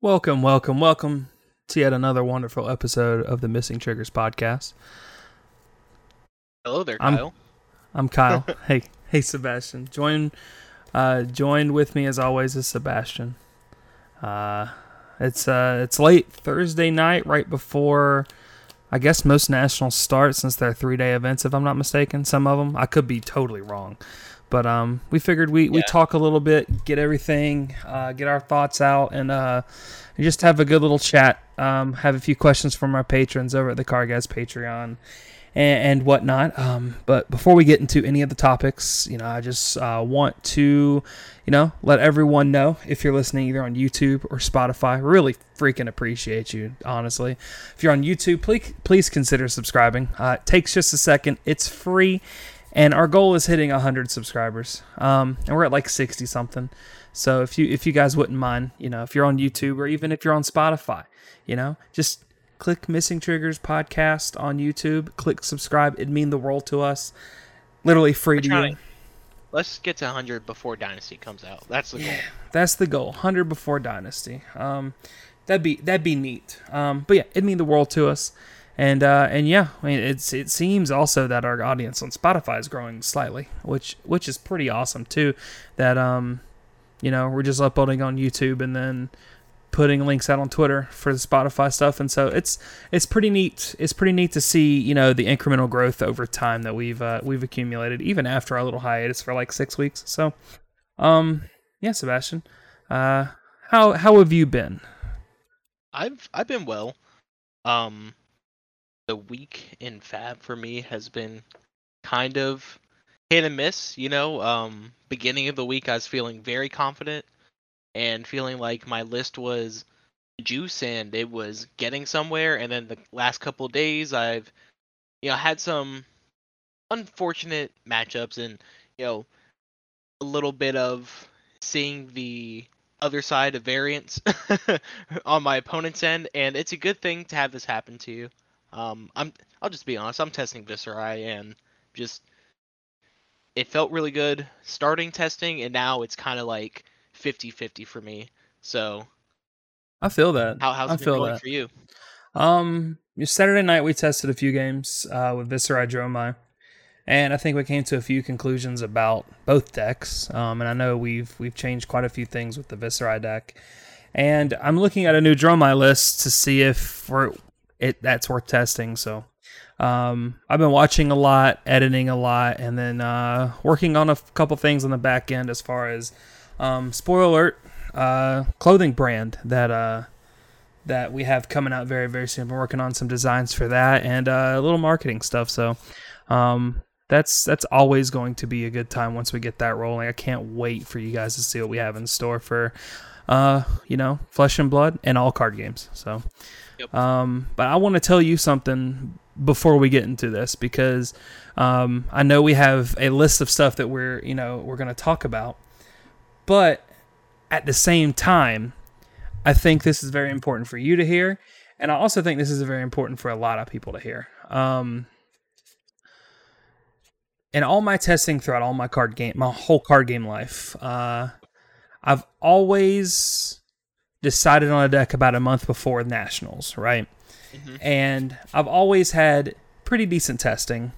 Welcome, welcome, welcome to yet another wonderful episode of the Missing Triggers podcast. Hello there, I'm- Kyle. I'm Kyle. hey, hey, Sebastian. Join, uh, joined with me as always is Sebastian. Uh, it's uh, it's late Thursday night, right before, I guess most nationals start since they're three day events, if I'm not mistaken. Some of them, I could be totally wrong, but um, we figured we we talk a little bit, get everything, uh, get our thoughts out, and uh, just have a good little chat. Um, have a few questions from our patrons over at the Car Guys Patreon and, and whatnot. Um, but before we get into any of the topics, you know, I just uh, want to, you know, let everyone know if you're listening either on YouTube or Spotify. Really freaking appreciate you, honestly. If you're on YouTube, please please consider subscribing. Uh, it takes just a second. It's free, and our goal is hitting 100 subscribers. Um, and we're at like 60 something. So if you if you guys wouldn't mind, you know, if you're on YouTube or even if you're on Spotify, you know, just click Missing Triggers podcast on YouTube. Click subscribe. It'd mean the world to us. Literally free to you. Let's get to 100 before Dynasty comes out. That's the goal. That's the goal. Hundred before Dynasty. Um, that'd be that'd be neat. Um, but yeah, it'd mean the world to us. And uh, and yeah, I mean, it's it seems also that our audience on Spotify is growing slightly, which which is pretty awesome too. That um, you know, we're just uploading on YouTube and then putting links out on Twitter for the Spotify stuff, and so it's it's pretty neat. It's pretty neat to see you know the incremental growth over time that we've uh, we've accumulated, even after our little hiatus for like six weeks. So, um, yeah, Sebastian, uh, how how have you been? I've I've been well. Um, the week in Fab for me has been kind of hit and miss. You know, um, beginning of the week I was feeling very confident and feeling like my list was juice and it was getting somewhere. And then the last couple days I've you know had some unfortunate matchups and you know a little bit of seeing the other side of variance on my opponent's end, and it's a good thing to have this happen to you. Um, I'm I'll just be honest, I'm testing Viserai and just it felt really good starting testing, and now it's kind of like 50-50 for me. So I feel that. how how's I it feel going that. for you? Um, Saturday night we tested a few games uh, with Viserai Dromai, and I think we came to a few conclusions about both decks. Um, and I know we've we've changed quite a few things with the Viserai deck, and I'm looking at a new Dromai list to see if we're, it that's worth testing. So. Um, I've been watching a lot, editing a lot, and then uh, working on a f- couple things on the back end as far as um, spoiler alert, uh, clothing brand that uh, that we have coming out very very soon. We're working on some designs for that and uh, a little marketing stuff. So um, that's that's always going to be a good time once we get that rolling. I can't wait for you guys to see what we have in store for uh, you know Flesh and Blood and all card games. So. Um, but I want to tell you something before we get into this because um, I know we have a list of stuff that we're you know we're going to talk about, but at the same time, I think this is very important for you to hear, and I also think this is very important for a lot of people to hear. Um, in all my testing throughout all my card game, my whole card game life, uh, I've always decided on a deck about a month before nationals, right? Mhm. And I've always had pretty decent testing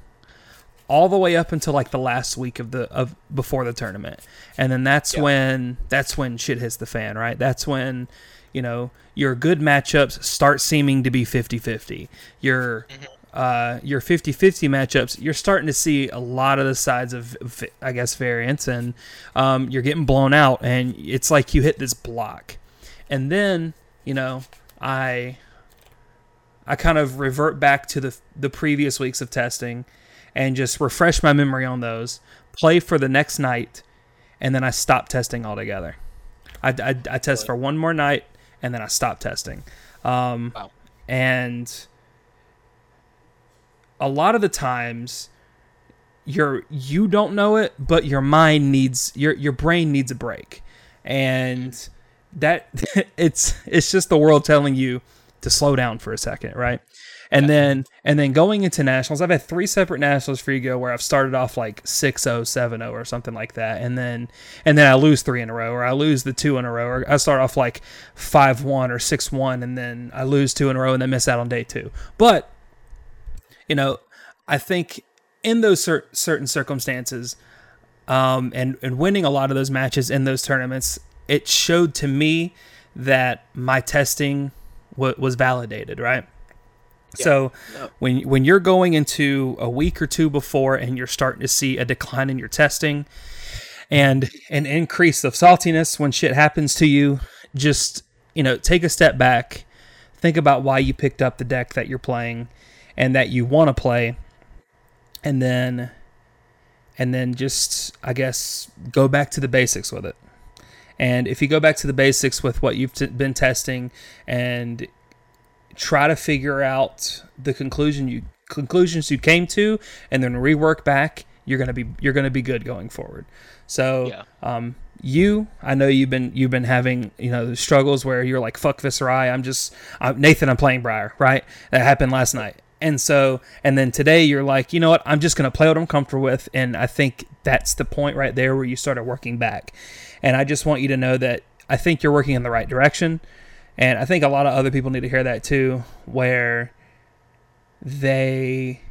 all the way up until like the last week of the of before the tournament. And then that's Yeah. when that's when shit hits the fan, right? That's when you know your good matchups start seeming to be 50-50. Your uh, your 50-50 matchups, you're starting to see a lot of the sides of, I guess, variance, and um, you're getting blown out, and it's like you hit this block, and then you know I I kind of revert back to the the previous weeks of testing, and just refresh my memory on those, play for the next night, and then I stop testing altogether. I, I, I test for one more night, and then I stop testing. Um, Wow. And a lot of the times you're you don't know it but your mind needs your your brain needs a break and that it's it's just the world telling you to slow down for a second right And then and then going into nationals, I've had three separate nationals for ego where I've started off like 6-0, 7-0 or something like that. And then and then I lose three in a row or I lose the two in a row or I start off like 5-1 or 6-1 and then I lose two in a row and then miss out on day 2. But you know, I think in those cer- certain circumstances um, and and winning a lot of those matches in those tournaments, it showed to me that my testing w- was validated, right? Yeah. So no. when when you're going into a week or two before and you're starting to see a decline in your testing and an increase of saltiness when shit happens to you, just you know, take a step back, think about why you picked up the deck that you're playing and that you want to play and then and then just I guess go back to the basics with it. And if you go back to the basics with what you've t- been testing and try to figure out the conclusion you conclusions you came to and then rework back, you're gonna be you're gonna be good going forward. So yeah. um, you, I know you've been you've been having you know struggles where you're like fuck Viserai. I'm just I'm, Nathan. I'm playing Briar. Right, that happened last night. And so, and then today you're like, you know what? I'm just going to play what I'm comfortable with. And I think that's the point right there where you started working back. And I just want you to know that I think you're working in the right direction. And I think a lot of other people need to hear that too, where they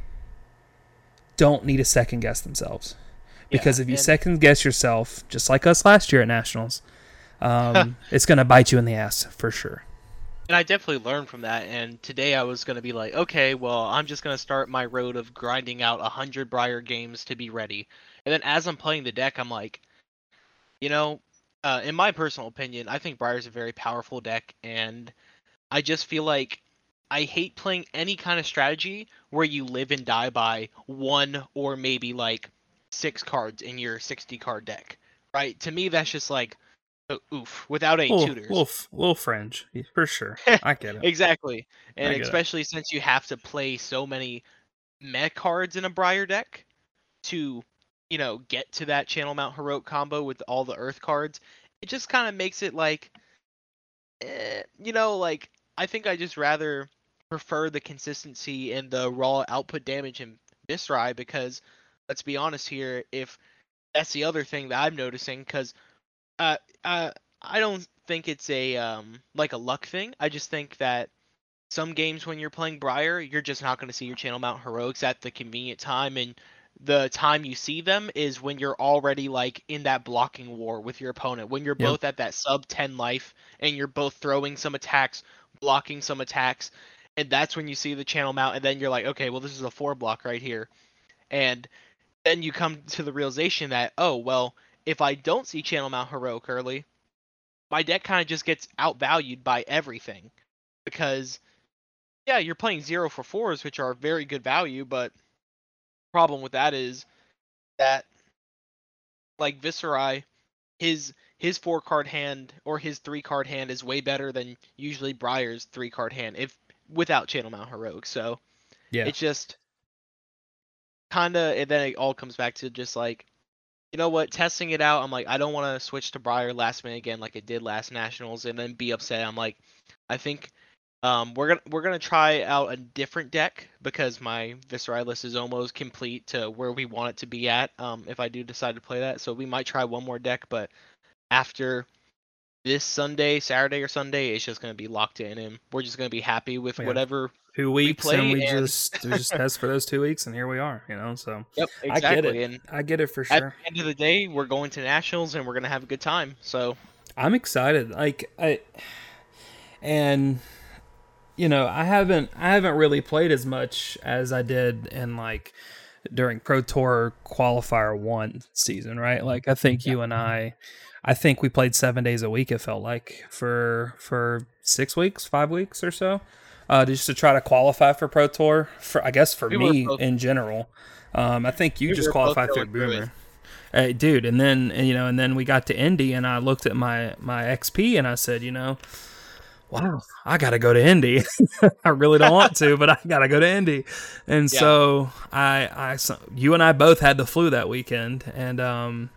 don't need to second guess themselves. Because yeah, if you second guess yourself, just like us last year at Nationals, um, it's going to bite you in the ass for sure. And I definitely learned from that. And today I was going to be like, okay, well, I'm just going to start my road of grinding out 100 Briar games to be ready. And then as I'm playing the deck, I'm like, you know, uh, in my personal opinion, I think Briar is a very powerful deck. And I just feel like I hate playing any kind of strategy where you live and die by one or maybe like six cards in your 60 card deck. Right? To me, that's just like uh, oof without any little, tutors. Little, little fringe for sure. I get it exactly, and especially it. since you have to play so many mech cards in a Briar deck to, you know, get to that Channel Mount Heroic combo with all the Earth cards. It just kind of makes it like, eh, you know, like I think I just rather prefer the consistency and the raw output damage in Viserai because let's be honest here, if that's the other thing that I'm noticing because uh, uh, I don't think it's a um like a luck thing. I just think that some games when you're playing Briar, you're just not going to see your channel mount heroics at the convenient time, and the time you see them is when you're already like in that blocking war with your opponent. When you're yep. both at that sub 10 life and you're both throwing some attacks, blocking some attacks, and that's when you see the channel mount, and then you're like, okay, well this is a four block right here, and then you come to the realization that oh well if I don't see Channel Mount Heroic early, my deck kind of just gets outvalued by everything. Because, yeah, you're playing zero for fours, which are very good value, but problem with that is that, like Viserai, his his four card hand or his three card hand is way better than usually Briar's three card hand if without Channel Mount Heroic. So yeah, it's just kind of, and then it all comes back to just like you know what, testing it out, I'm like, I don't want to switch to Briar last minute again like I did last Nationals and then be upset. I'm like, I think um, we're gonna we're gonna try out a different deck because my Viserai list is almost complete to where we want it to be at. Um, if I do decide to play that, so we might try one more deck, but after this Sunday, Saturday or Sunday, it's just gonna be locked in, and we're just gonna be happy with yeah. whatever two weeks we and we and... just just test for those two weeks and here we are you know so yep exactly I get it. and i get it for sure at the end of the day we're going to nationals and we're gonna have a good time so i'm excited like i and you know i haven't i haven't really played as much as i did in like during pro tour qualifier one season right like i think yeah. you and i i think we played seven days a week it felt like for for six weeks five weeks or so uh, just to try to qualify for Pro Tour. For I guess for we me in general, um, I think you we just qualified through Boomer. Hey, dude, and then and, you know, and then we got to Indy, and I looked at my my XP, and I said, you know, wow, I got to go to Indy. I really don't want to, but I got to go to Indy. And yeah. so I, I, so you and I both had the flu that weekend, and um,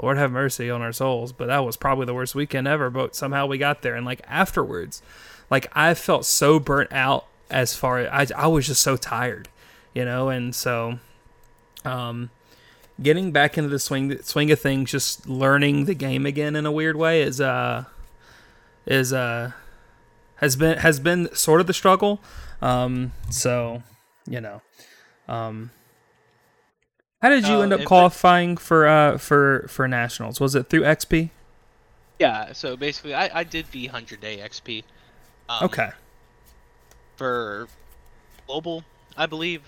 Lord have mercy on our souls, but that was probably the worst weekend ever. But somehow we got there, and like afterwards, like I felt so burnt out as far as I, I was just so tired, you know, and so um, getting back into the swing swing of things, just learning the game again in a weird way is uh is uh has been has been sort of the struggle. Um, so you know, um, how did you uh, end up qualifying for uh for for nationals? Was it through XP? Yeah. So basically, I I did the hundred day XP. Um, okay. For global, I believe.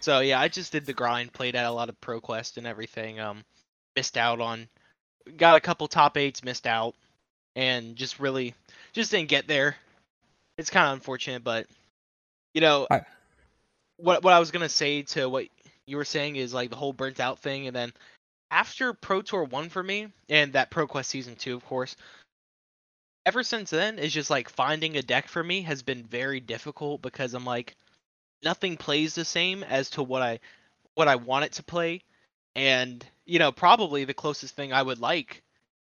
So yeah, I just did the grind, played at a lot of ProQuest and everything. Um, missed out on, got a couple top eights, missed out, and just really just didn't get there. It's kind of unfortunate, but you know, I... what what I was gonna say to what you were saying is like the whole burnt out thing, and then after Pro Tour one for me, and that ProQuest season two, of course. Ever since then, it's just like finding a deck for me has been very difficult because I'm like, nothing plays the same as to what I what I want it to play. And, you know, probably the closest thing I would like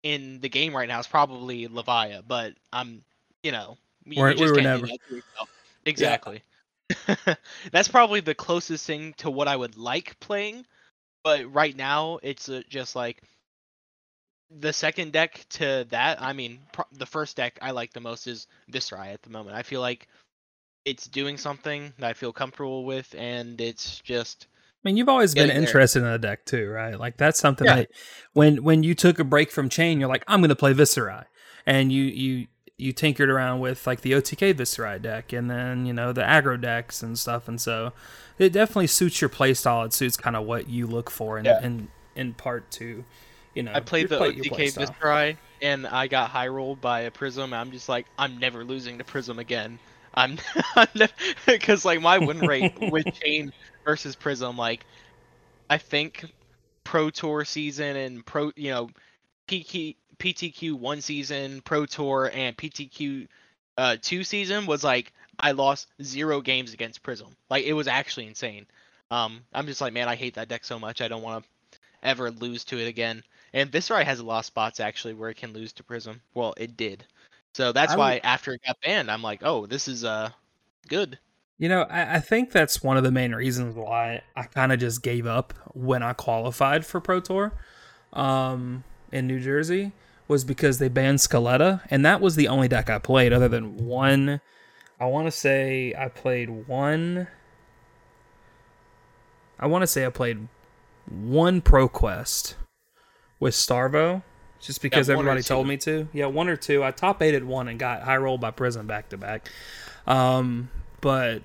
in the game right now is probably Levia, but I'm you know, we're, we were never. Exactly. Yeah. That's probably the closest thing to what I would like playing, but right now it's uh, just like the second deck to that. I mean, pr- the first deck I like the most is Viserai at the moment. I feel like it's doing something that I feel comfortable with, and it's just. I mean, you've always been interested there. in a deck too, right? Like that's something yeah. that when when you took a break from Chane, you're like, I'm going to play Viserai, and you you you tinkered around with like the OTK Viserai deck, and then you know the aggro decks and stuff, and so it definitely suits your playstyle. It suits kind of what you look for, in, yeah. in in part to, you know. I played the play, OTK Viserai, and I got high rolled by a Prism. I'm just like, I'm never losing to Prism again. I'm because like my win rate with Chane versus Prism, like I think Pro Tour season and Pro, you know, PK, PTQ one season, Pro Tour, and PTQ uh, two season was like I lost zero games against Prism. Like it was actually insane. Um, I'm just like, man, I hate that deck so much. I don't want to ever lose to it again. And Viserai has a lot of spots actually where it can lose to Prism. Well, it did. So that's I why would, after it got banned, I'm like, oh, this is uh good. You know, I, I think that's one of the main reasons why I kind of just gave up when I qualified for Pro Tour um, in New Jersey was because they banned Skeleta, and that was the only deck I played other than one. I want to say I played one. I want to say I played one Pro Quest with Starvo just because yeah, everybody told me to. Yeah, one or two. I top eighted one and got high roll by Prism back to back. Um, but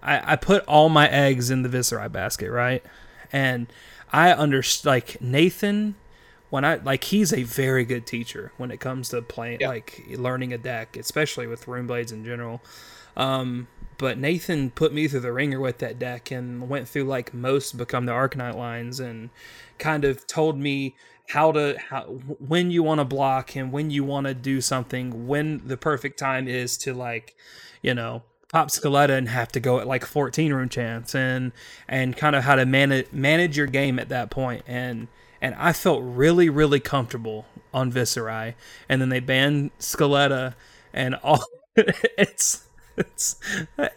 I, I put all my eggs in the Viserai basket, right? And I understand, like Nathan, when I like he's a very good teacher when it comes to playing, yeah. like learning a deck, especially with rune blades in general. Um, but Nathan put me through the ringer with that deck and went through like most become the Arcanite lines and kind of told me how to how when you want to block and when you want to do something when the perfect time is to like you know pop Skeleta and have to go at like 14 runechants and and kind of how to manage manage your game at that point and and I felt really really comfortable on Viserai and then they banned Skeleta and all it's it's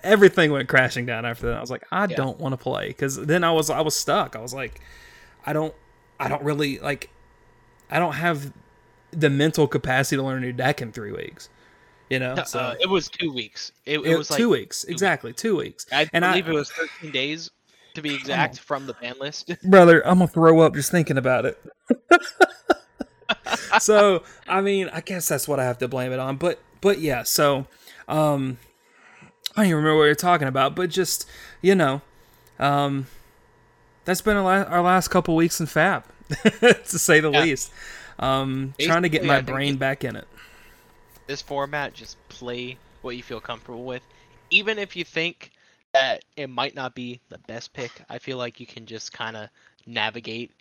everything went crashing down after that. I was like, I yeah. don't want to play because then I was I was stuck. I was like, I don't I don't really like I don't have the mental capacity to learn a new deck in three weeks. You know, so uh, it was two weeks. It, it, it was two like weeks, two exactly weeks. two weeks. I and believe I, it was thirteen days to be exact from the ban list. Brother, I'm gonna throw up just thinking about it. so I mean, I guess that's what I have to blame it on. But but yeah, so um, I don't even remember what you're talking about, but just you know, um, that's been our last, our last couple weeks in Fab. to say the yeah. least. Um, trying to get my brain back in it. This format, just play what you feel comfortable with. Even if you think that it might not be the best pick, I feel like you can just kind of navigate.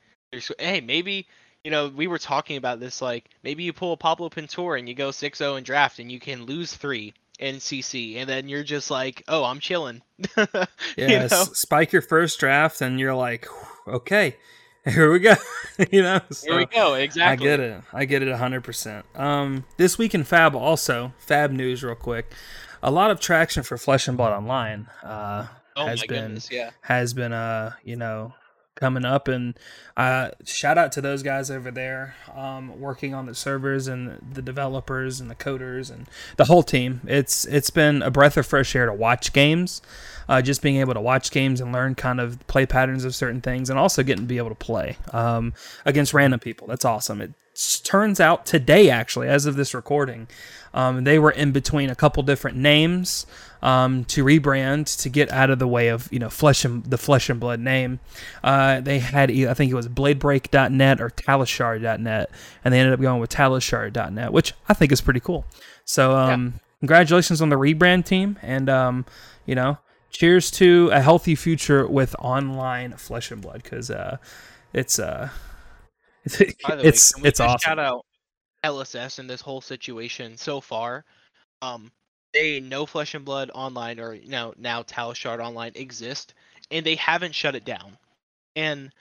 Hey, maybe you know we were talking about this. Like maybe you pull a Pablo Pintor and you go 6-0 in draft, and you can lose three in CC, and then you're just like, oh, I'm chilling. yeah, you know? spike your first draft, and you're like, okay, Here we go. you know, so here we go. Exactly. I get it. I get it hundred percent. Um, this week in Fab also Fab news real quick. a lot of traction for Flesh and Blood Online. Uh, Oh has my been goodness, yeah. has been uh you know coming up and uh shout out to those guys over there um working on the servers and the developers and the coders and the whole team. It's it's been a breath of fresh air to watch games uh, just being able to watch games and learn kind of play patterns of certain things and also getting to be able to play um, against random people. That's awesome. It turns out today actually as of this recording um, they were in between a couple different names um, to rebrand to get out of the way of you know flesh and the flesh and blood name. Uh, they had I think it was bladebreak.net or talishar.net, and they ended up going with talishar.net, which I think is pretty cool. So um, congratulations on the rebrand team, and um, you know cheers to a healthy future with online flesh and blood because uh, it's uh, it's way, it's, it's awesome. Shout out LSS in this whole situation so far. Um, they know Flesh and Blood Online or you know now now Talishar Online exist, and they haven't shut it down. And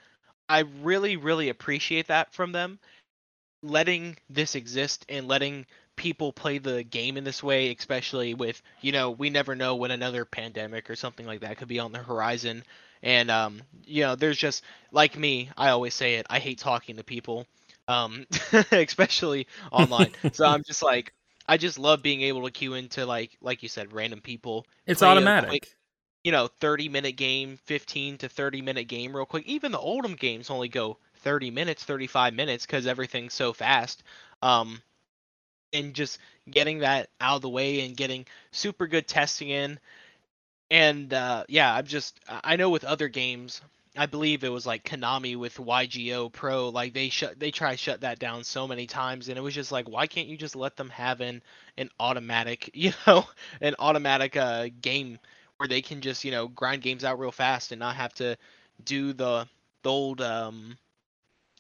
I really really appreciate that from them, letting this exist and letting people play the game in this way, especially with you know we never know when another pandemic or something like that could be on the horizon. And um, you know, there's just like me, I always say it. I hate talking to people um especially online so i'm just like i just love being able to queue into like like you said random people It's automatic. quick, you know 30 minute game 15 to 30 minute game real quick even the oldhim games only go 30 minutes 35 minutes because everything's so fast um and just getting that out of the way and getting super good testing in and uh yeah i'm just i know with other games I believe it was like Konami with YGO Pro. Like they shut, they try to shut that down so many times, and it was just like, why can't you just let them have an an automatic, you know, an automatic uh, game where they can just you know grind games out real fast and not have to do the the old um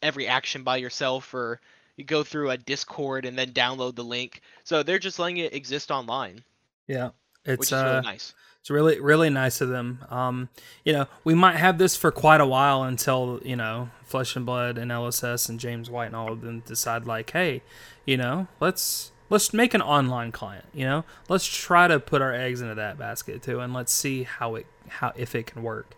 every action by yourself or you go through a Discord and then download the link. So they're just letting it exist online, Yeah, which it's is uh, really nice. It's really really nice of them. Um, you know, we might have this for quite a while until you know Flesh and Blood and LSS and James White and all of them decide like, hey, you know, let's let's make an online client. You know, let's try to put our eggs into that basket too, and let's see how it how if it can work.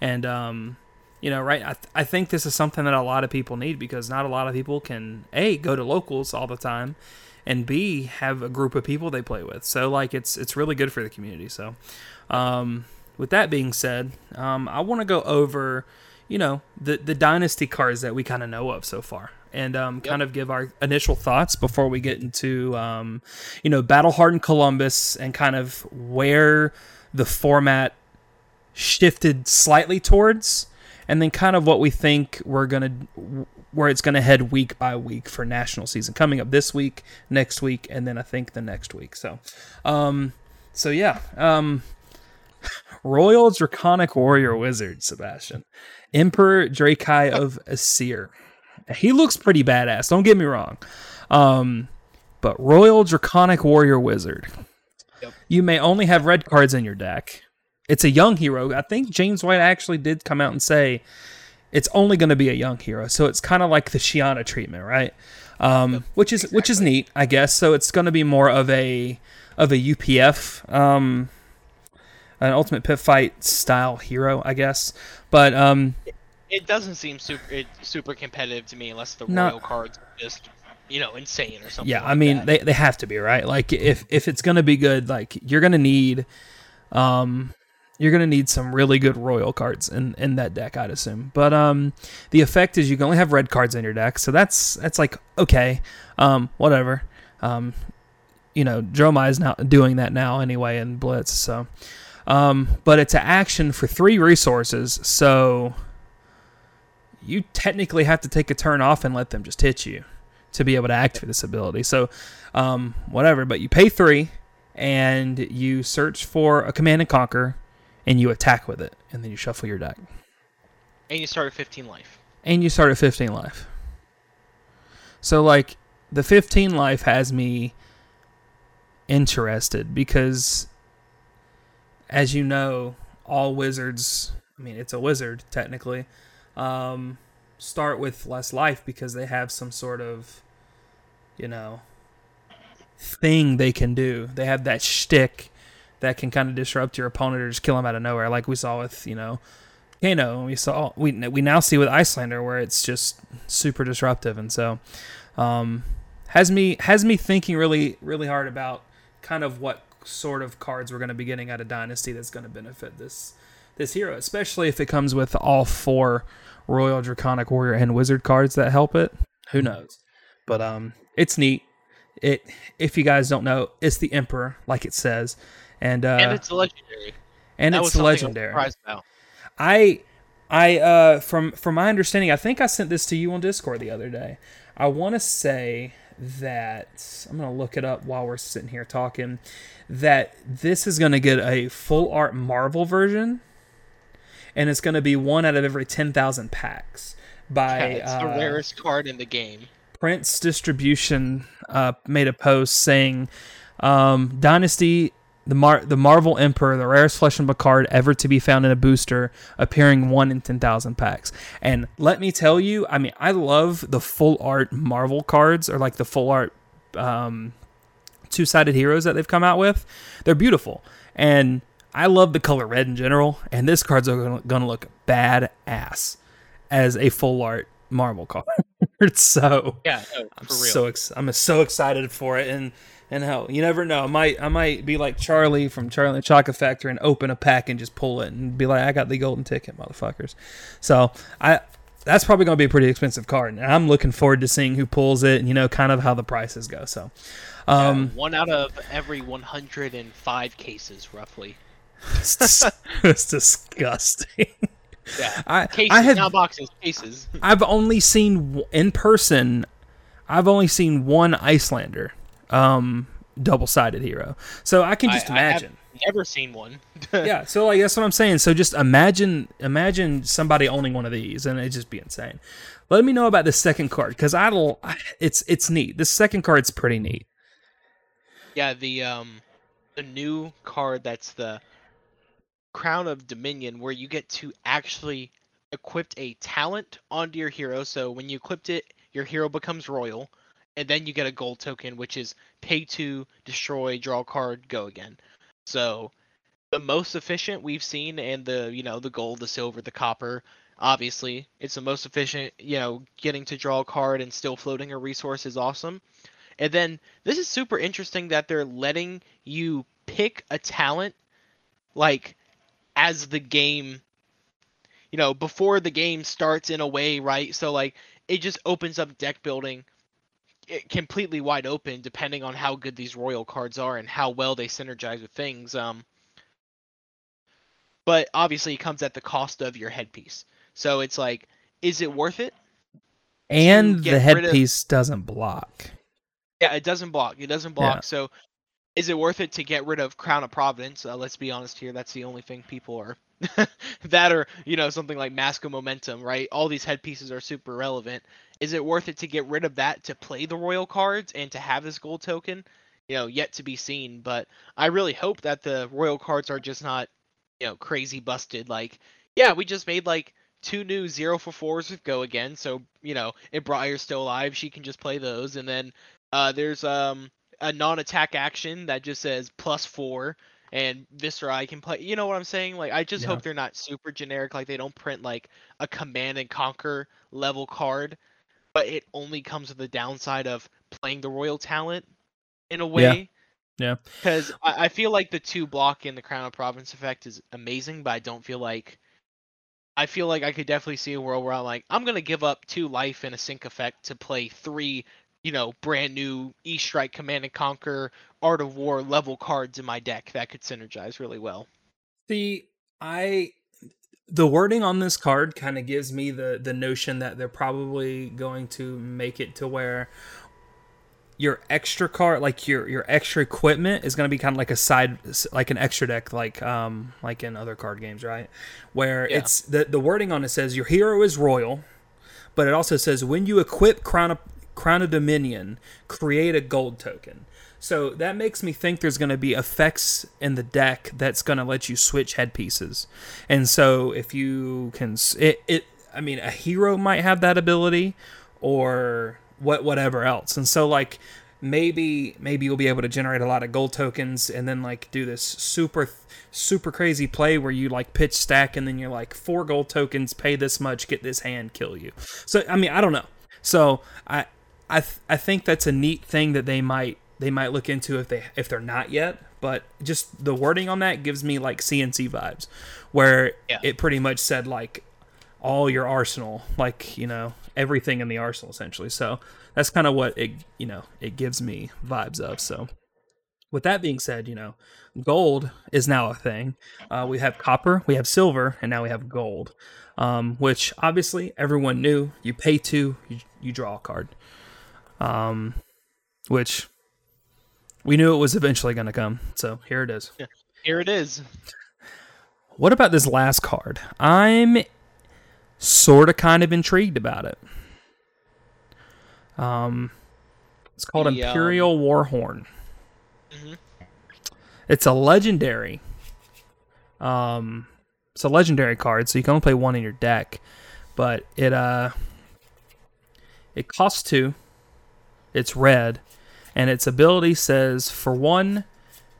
And um, you know, right? I, th- I think this is something that a lot of people need because not a lot of people can a go to locals all the time, and b have a group of people they play with. So like it's it's really good for the community. So, um, with that being said, um, I want to go over, you know, the the dynasty cards that we kind of know of so far. And um, kind of give our initial thoughts before we get into, um, you know, Battle Hardened Columbus and kind of where the format shifted slightly towards and then kind of what we think we're going to where it's going to head week by week for national season. Coming up this week next week and then i think the next week. So um so yeah um royal draconic warrior wizard sebastian. Emperor Dracai of Aesir. He looks pretty badass don't get me wrong. Um but royal draconic warrior wizard. Yep. you may only have red cards in your deck. It's a young hero. I think James White actually did come out and say it's only going to be a young hero. So it's kind of like the Shiyana treatment, right? Um, which is which is neat, I guess. So it's going to be more of a of a UPF, um, an Ultimate Pit Fight style hero, I guess. But um, It doesn't seem super it, super competitive to me unless the No. royal cards are just you know insane or something. yeah, like I mean that. they they have to be right. Like if if it's going to be good, like you're going to need, um, you're gonna need some really good royal cards in, in that deck, I'd assume. But um, the effect is you can only have red cards in your deck, so that's that's like okay, um, whatever. Um, you know, Dromai is now doing that now anyway in Blitz, so. Um, but it's an action for three resources, so you technically have to take a turn off and let them just hit you to be able to activate this ability. So, um, whatever. But you pay three, and you search for a command and conquer, and you attack with it, and then you shuffle your deck, and you start at 15 life. and you start at 15 life. So like the 15 life has me interested because as you know, all wizards, I mean it's a wizard technically, um, start with less life because they have some sort of you know thing they can do. They have that shtick that can kind of disrupt your opponent or just kill him out of nowhere, like we saw with you know Kano. We saw we we now see with Iyslander where it's just super disruptive, and so um, has me has me thinking really really hard about kind of what sort of cards we're going to be getting out of Dynasty that's going to benefit this this hero, especially if it comes with all four Royal Draconic Warrior and Wizard cards that help it. Who knows? But um, it's neat. It if you guys don't know, it's the Emperor, like it says, and uh, and it's legendary. And that it's legendary. I I I uh from from my understanding, I think I sent this to you on Discord the other day. I want to say that I'm gonna look it up while we're sitting here talking. That this is gonna get a full art Marvel version, and it's gonna be one out of every ten thousand packs. By yeah, it's the uh, rarest card in the game. Prince Distribution uh, made a post saying, um, "Dynasty the Mar- the Marvel Emperor, the rarest flesh and card ever to be found in a booster, appearing one in ten thousand packs. And let me tell you, I mean, I love the full art Marvel cards, or like the full art um, two sided heroes that they've come out with. They're beautiful, and I love the color red in general. And this card's going to look badass as a full art Marvel card. so yeah, no, I'm so ex- I'm so excited for it, and and hell, you never know. I might I might be like Charlie from Charlie and the Chocolate Factory and open a pack and just pull it and be like, I got the golden ticket, motherfuckers. So I that's probably going to be a pretty expensive card, and I'm looking forward to seeing who pulls it and you know kind of how the prices go. So um, yeah, one out of every 105 cases, roughly. it's disgusting. Yeah, I, cases, I not boxes, cases. I've only seen in person. I've only seen one Iyslander um, double sided hero. So I can just I, imagine. I never seen one. yeah, so like that's what I'm saying. So just imagine imagine somebody owning one of these, and it'd just be insane. Let me know about the second card because I don't. It's it's neat. The second card's pretty neat. Yeah, the um, the new card that's the Crown of Dominion, where you get to actually equip a talent onto your hero. So when you equipped it, your hero becomes royal and then you get a gold token, which is pay to destroy, draw card, go again. So the most efficient we've seen, and the you know the gold, the silver, the copper. Obviously, it's the most efficient. You know, getting to draw a card and still floating a resource is awesome. And then this is super interesting that they're letting you pick a talent, like as the game. You know, before the game starts in a way, right? So like it just opens up deck building completely wide open depending on how good these royal cards are and how well they synergize with things. Um, but obviously, it comes at the cost of your headpiece. So it's like, is it worth it? And the headpiece of... doesn't block. Yeah, it doesn't block. It doesn't block. Yeah. So is it worth it to get rid of Crown of Providence? Uh, let's be honest here. That's the only thing people are that or you know something like Mask of Momentum, right? All these headpieces are super relevant. Is it worth it to get rid of that to play the royal cards and to have this gold token? You know, yet to be seen. But I really hope that the royal cards are just not, you know, crazy busted. Like, yeah, we just made like two new zero for fours with Go again. So you know, if Briar's still alive, she can just play those. And then uh, there's um a non-attack action that just says plus four and Viserai can play. You know what I'm saying? Like, I just yeah. hope they're not super generic. Like, they don't print like a command and conquer level card, but it only comes with the downside of playing the royal talent in a way. Yeah. Because I, I feel like the two block in the Crown of Providence effect is amazing, but I don't feel like. I feel like I could definitely see a world where I'm like, I'm gonna give up two life and a sync effect to play three you know, brand new E Strike Command and Conquer Art of War level cards in my deck that could synergize really well. See, I the wording on this card kind of gives me the the notion that they're probably going to make it to where your extra card like your your extra equipment is going to be kind of like a side like an extra deck like um like in other card games right where yeah. it's the the wording on it says your hero is royal but it also says when you equip crown of Crown of Dominion, create a gold token. So that makes me think there's going to be effects in the deck that's going to let you switch headpieces. And so if you can, it, it, I mean, a hero might have that ability, or what, whatever else. And so like, maybe maybe you'll be able to generate a lot of gold tokens and then like do this super super crazy play where you like pitch stack and then you're like four gold tokens pay this much get this hand kill you so i mean i don't know so i i th- i think that's a neat thing that they might they might look into if they if they're not yet but just the wording on that gives me like cnc vibes where Yeah. it pretty much said like all your arsenal like you know everything in the arsenal essentially. So that's kind of what it you know it gives me vibes of. So with that being said you know gold is now a thing. Uh, we have copper we have silver and now we have gold um, which obviously everyone knew. You pay two you, you draw a card um, which we knew it was eventually going to come so here it is Here it is. what about this last card i'm sort of kind of intrigued about it um, it's called The, um, Imperial Warhorn. Mhm. It's a legendary. Um, it's a legendary card, so you can only play one in your deck, but it uh, it costs two. It's red, and its ability says for one,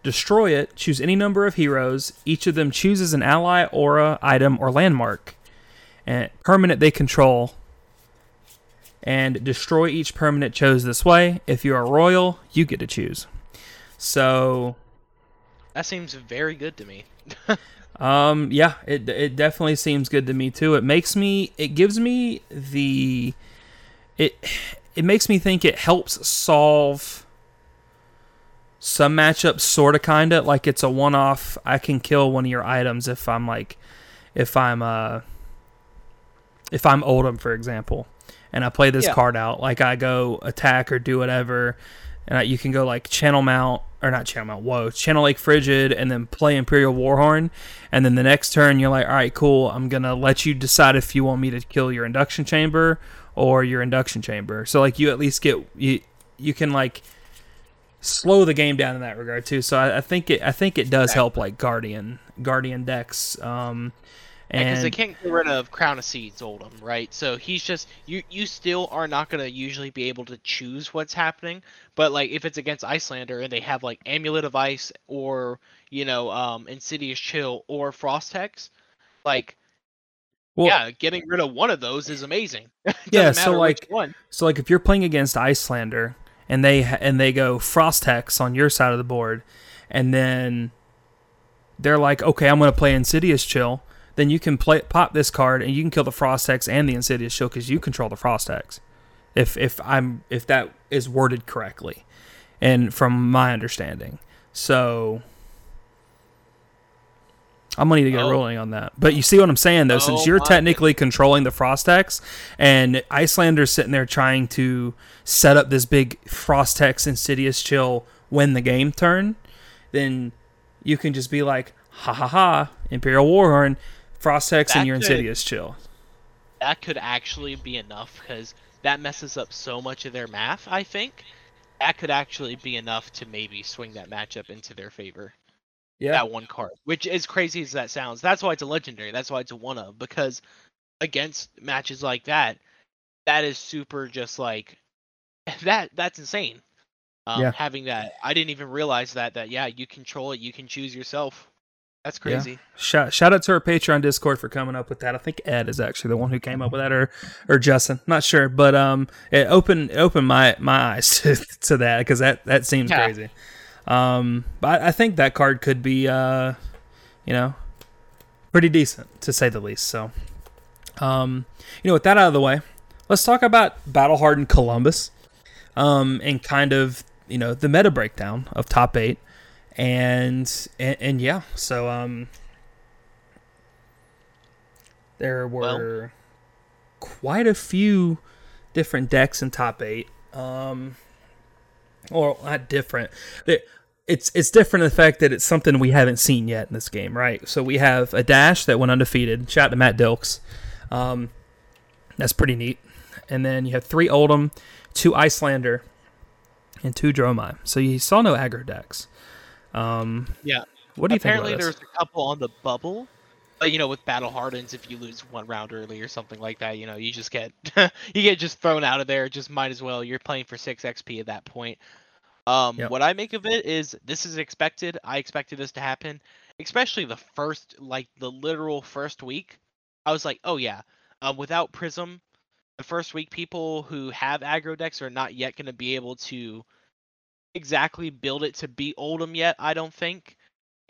destroy it. Choose any number of heroes. Each of them chooses an ally, aura, item, or landmark, and permanent they control and destroy each permanent chose this way. If you are royal, you get to choose. So, That seems very good to me. um, yeah, it it definitely seems good to me too. It makes me, it gives me the, it it makes me think it helps solve some matchups, sort of, kind of like it's a one off. I can kill one of your items if I'm like, if I'm uh, if I'm Oldhim, for example, and I play this Yeah. card out, like I go attack or do whatever, and I, you can go like Channel Mount or not Channel Mount, whoa, Channel Lake Frigid, and then play Imperial Warhorn, and then the next turn you're like, all right, cool, I'm gonna let you decide if you want me to kill your induction chamber or your induction chamber. So like you at least get you you can like slow the game down in that regard too. So I, I think it I think it does help like Guardian Guardian decks. Um, because and they can't get rid of Crown of Seeds Oldhim, right? So he's just you. You still are not gonna usually be able to choose what's happening, but like if it's against Iyslander and they have like Amulet of Ice or you know um Insidious Chill or Frost Hex, like well, yeah, getting rid of one of those is amazing. Yeah, so, like, one. So like if you're playing against Iyslander and they and they go Frost Hex on your side of the board, and then they're like, okay, I'm gonna play Insidious Chill. Then you can play pop this card and you can kill the Frost Hex and the Insidious Chill because you control the Frost Hex. If if I'm if that is worded correctly, and from my understanding, so. I'm gonna need to get a Oh. ruling on that. But you see what I'm saying, though, since Oh you're my technically controlling the Frost Hex, and Iyslander's sitting there trying to set up this big Frost Hex Insidious Chill when the game turn, then you can just be like, ha ha ha, Imperial Warhorn, Frost Hex, and your could- Insidious Chill. that could actually be enough because that messes up so much of their math. I think that could actually be enough to maybe swing that matchup into their favor. Yeah. That one card, which as crazy as that sounds, that's why it's a legendary. That's why it's a one of because against matches like that, that is super just like that. That's insane. Um, Yeah. Having that, I didn't even realize that. That yeah, you control it. You can choose yourself. That's crazy. Yeah. Shout, shout out to our Patreon Discord for coming up with that. I think Ed is actually the one who came up with that, or or Justin, not sure, but um, it opened it opened my my eyes to, to that because that that seems Yeah. crazy. Um, but I think that card could be uh, you know, pretty decent to say the least. So, um, you know, with that out of the way, let's talk about battle hardened Columbus, um, and kind of you know the meta breakdown of top eight, and and, and yeah, so um, there were quite a few different decks in top eight. Um, or not different. It's it's different in the fact that it's something we haven't seen yet in this game, right? So we have a dash that went undefeated. Shout out to Matt Dilks. Um, that's pretty neat. And then you have three Oldhim, two Iyslander, and two Dromai. So you saw no aggro decks. Um, Yeah. what do you Apparently, think about there's a couple on the bubble. You know, with battle hardens, if you lose one round early or something like that, you know, you just get you get just thrown out of there. Just might as well. You're playing for six XP at that point. Um, Yep. what I make of it is this is expected. I expected this to happen, especially the first, like the literal first week. I was like, oh yeah, um, without Prism, the first week people who have aggro decks are not yet going to be able to exactly build it to beat Oldhim yet. I don't think.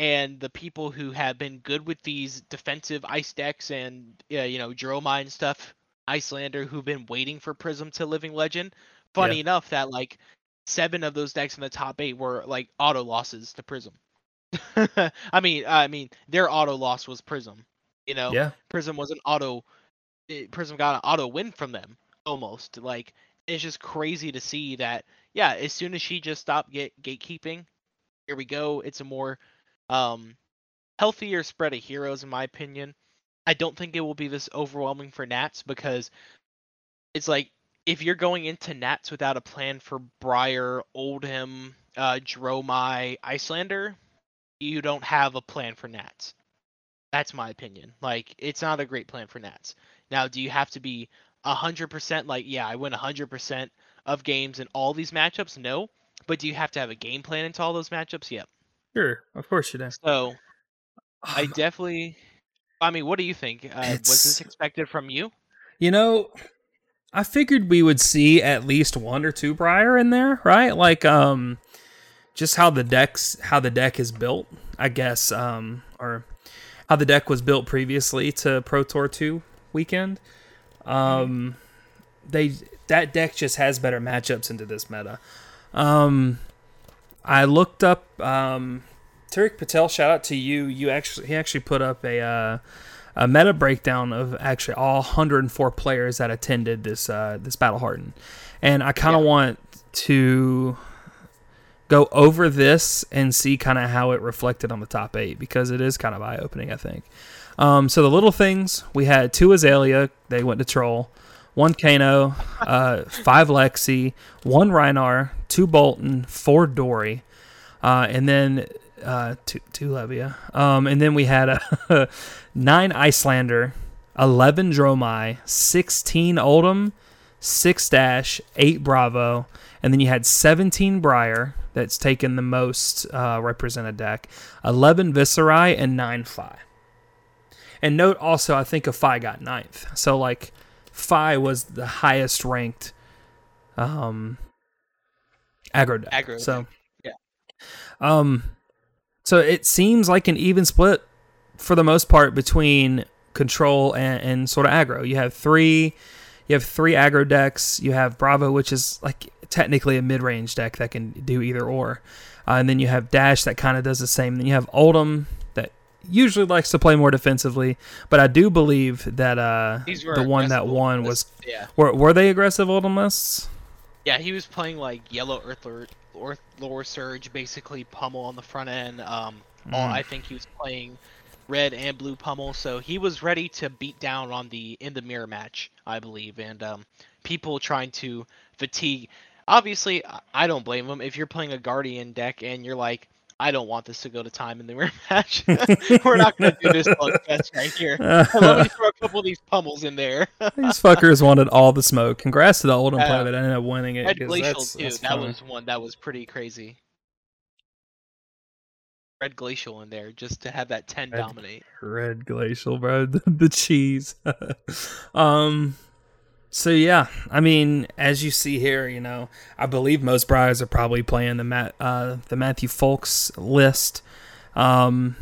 And the people who have been good with these defensive ice decks and uh, you know Dromai and stuff, Iyslander, who've been waiting for Prism to Living Legend. Funny Yeah. enough that like seven of those decks in the top eight were like auto losses to Prism. I mean, I mean, their auto loss was Prism. You know, Yeah. Prism was an auto. eh, Prism got an auto win from them almost. Like it's just crazy to see that. Yeah, as soon as she just stopped get gatekeeping, here we go. It's a more um healthier spread of heroes, in my opinion. I don't think it will be this overwhelming for Nats because it's like if you're going into Nats without a plan for Briar, Oldhim, uh, Dromai, Iyslander, you don't have a plan for Nats. That's my opinion. Like, it's not a great plan for Nats. Now, do you have to be 100% like, yeah, I win 100% of games in all these matchups? No. But do you have to have a game plan into all those matchups? Yep. Sure. Of course you do. So, I definitely. I mean, what do you think? Uh, was this expected from you? You know, I figured we would see at least one or two prior in there, right? Like, um, just how the decks, how the deck is built, I guess, um, or how the deck was built previously to Pro Tour Two weekend. Um, they that deck just has better matchups into this meta. Um, I looked up, um, Tariq Patel. Shout out to you. You actually, he actually put up a. Uh, a meta breakdown of actually all 104 players that attended this uh, this battle harden, and I kind of Yeah. want to go over this and see kind of how it reflected on the top eight because it is kind of eye opening. I think. Um, so the little things we had two Azalea, they went to troll, one Kano, uh, five Lexi, one Rhinar, two Boltyn, four Dory, uh, and then uh, two two Levia, um, and then we had a nine Iyslander, eleven Dromai, sixteen Oldhim, six Dash, eight Bravo, and then you had seventeen Briar. That's taken the most uh, represented deck. Eleven Viserai and nine Fai. And note also, I think a Fai got ninth. So like, Fai was the highest ranked um, aggro deck. Aggro So Yeah. Um, so it seems like an even split for the most part between control and, and sort of aggro. You have three, you have three aggro decks. You have Bravo, which is like technically a mid-range deck that can do either or, uh, and then you have Dash that kind of does the same. Then you have Oldhim usually likes to play more defensively, but I do believe that uh, the one that won was yeah. were were they aggressive lists? Yeah, he was playing like yellow Earth Lord, Earth Lore Surge, basically pummel on the front end. Um, all, Mm. I think he was playing red and blue pummel, so he was ready to beat down on the in the mirror match, I believe. And um, people trying to fatigue. Obviously, I- I don't blame him. If you're playing a Guardian deck and you're like, I don't want this to go to time in the rematch. We're not gonna do this slugfest right here. Let me throw a couple of these pummels in there. These fuckers wanted all the smoke. Congrats to the Oldhim Yeah. player that ended up winning it. Red Glacial that's- too. that's that was one that was pretty crazy. Red Glacial in there just to have that ten Red- dominate. Red glacial, bro. The, the cheese. um. So yeah, I mean, as you see here, you know, I believe most briars are probably playing the Matt, uh, the Matthew Folks list. Um,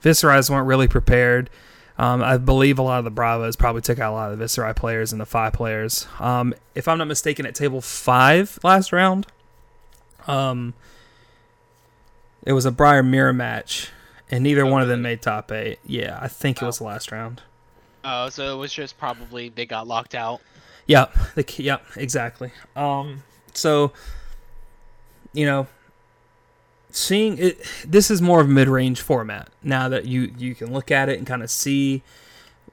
Viserais weren't really prepared. Um, I believe a lot of the Bravos probably took out a lot of the Viserai players and the five players. Um, if I'm not mistaken, at table five last round, um, it was a Briar mirror match, and neither Oh, one of them made top eight. Yeah, I think it Oh. was the last round. Oh, so it was just probably they got locked out. Yep, the yep, exactly. Um, so you know, seeing it, this is more of a mid-range format now that you you can look at it and kind of see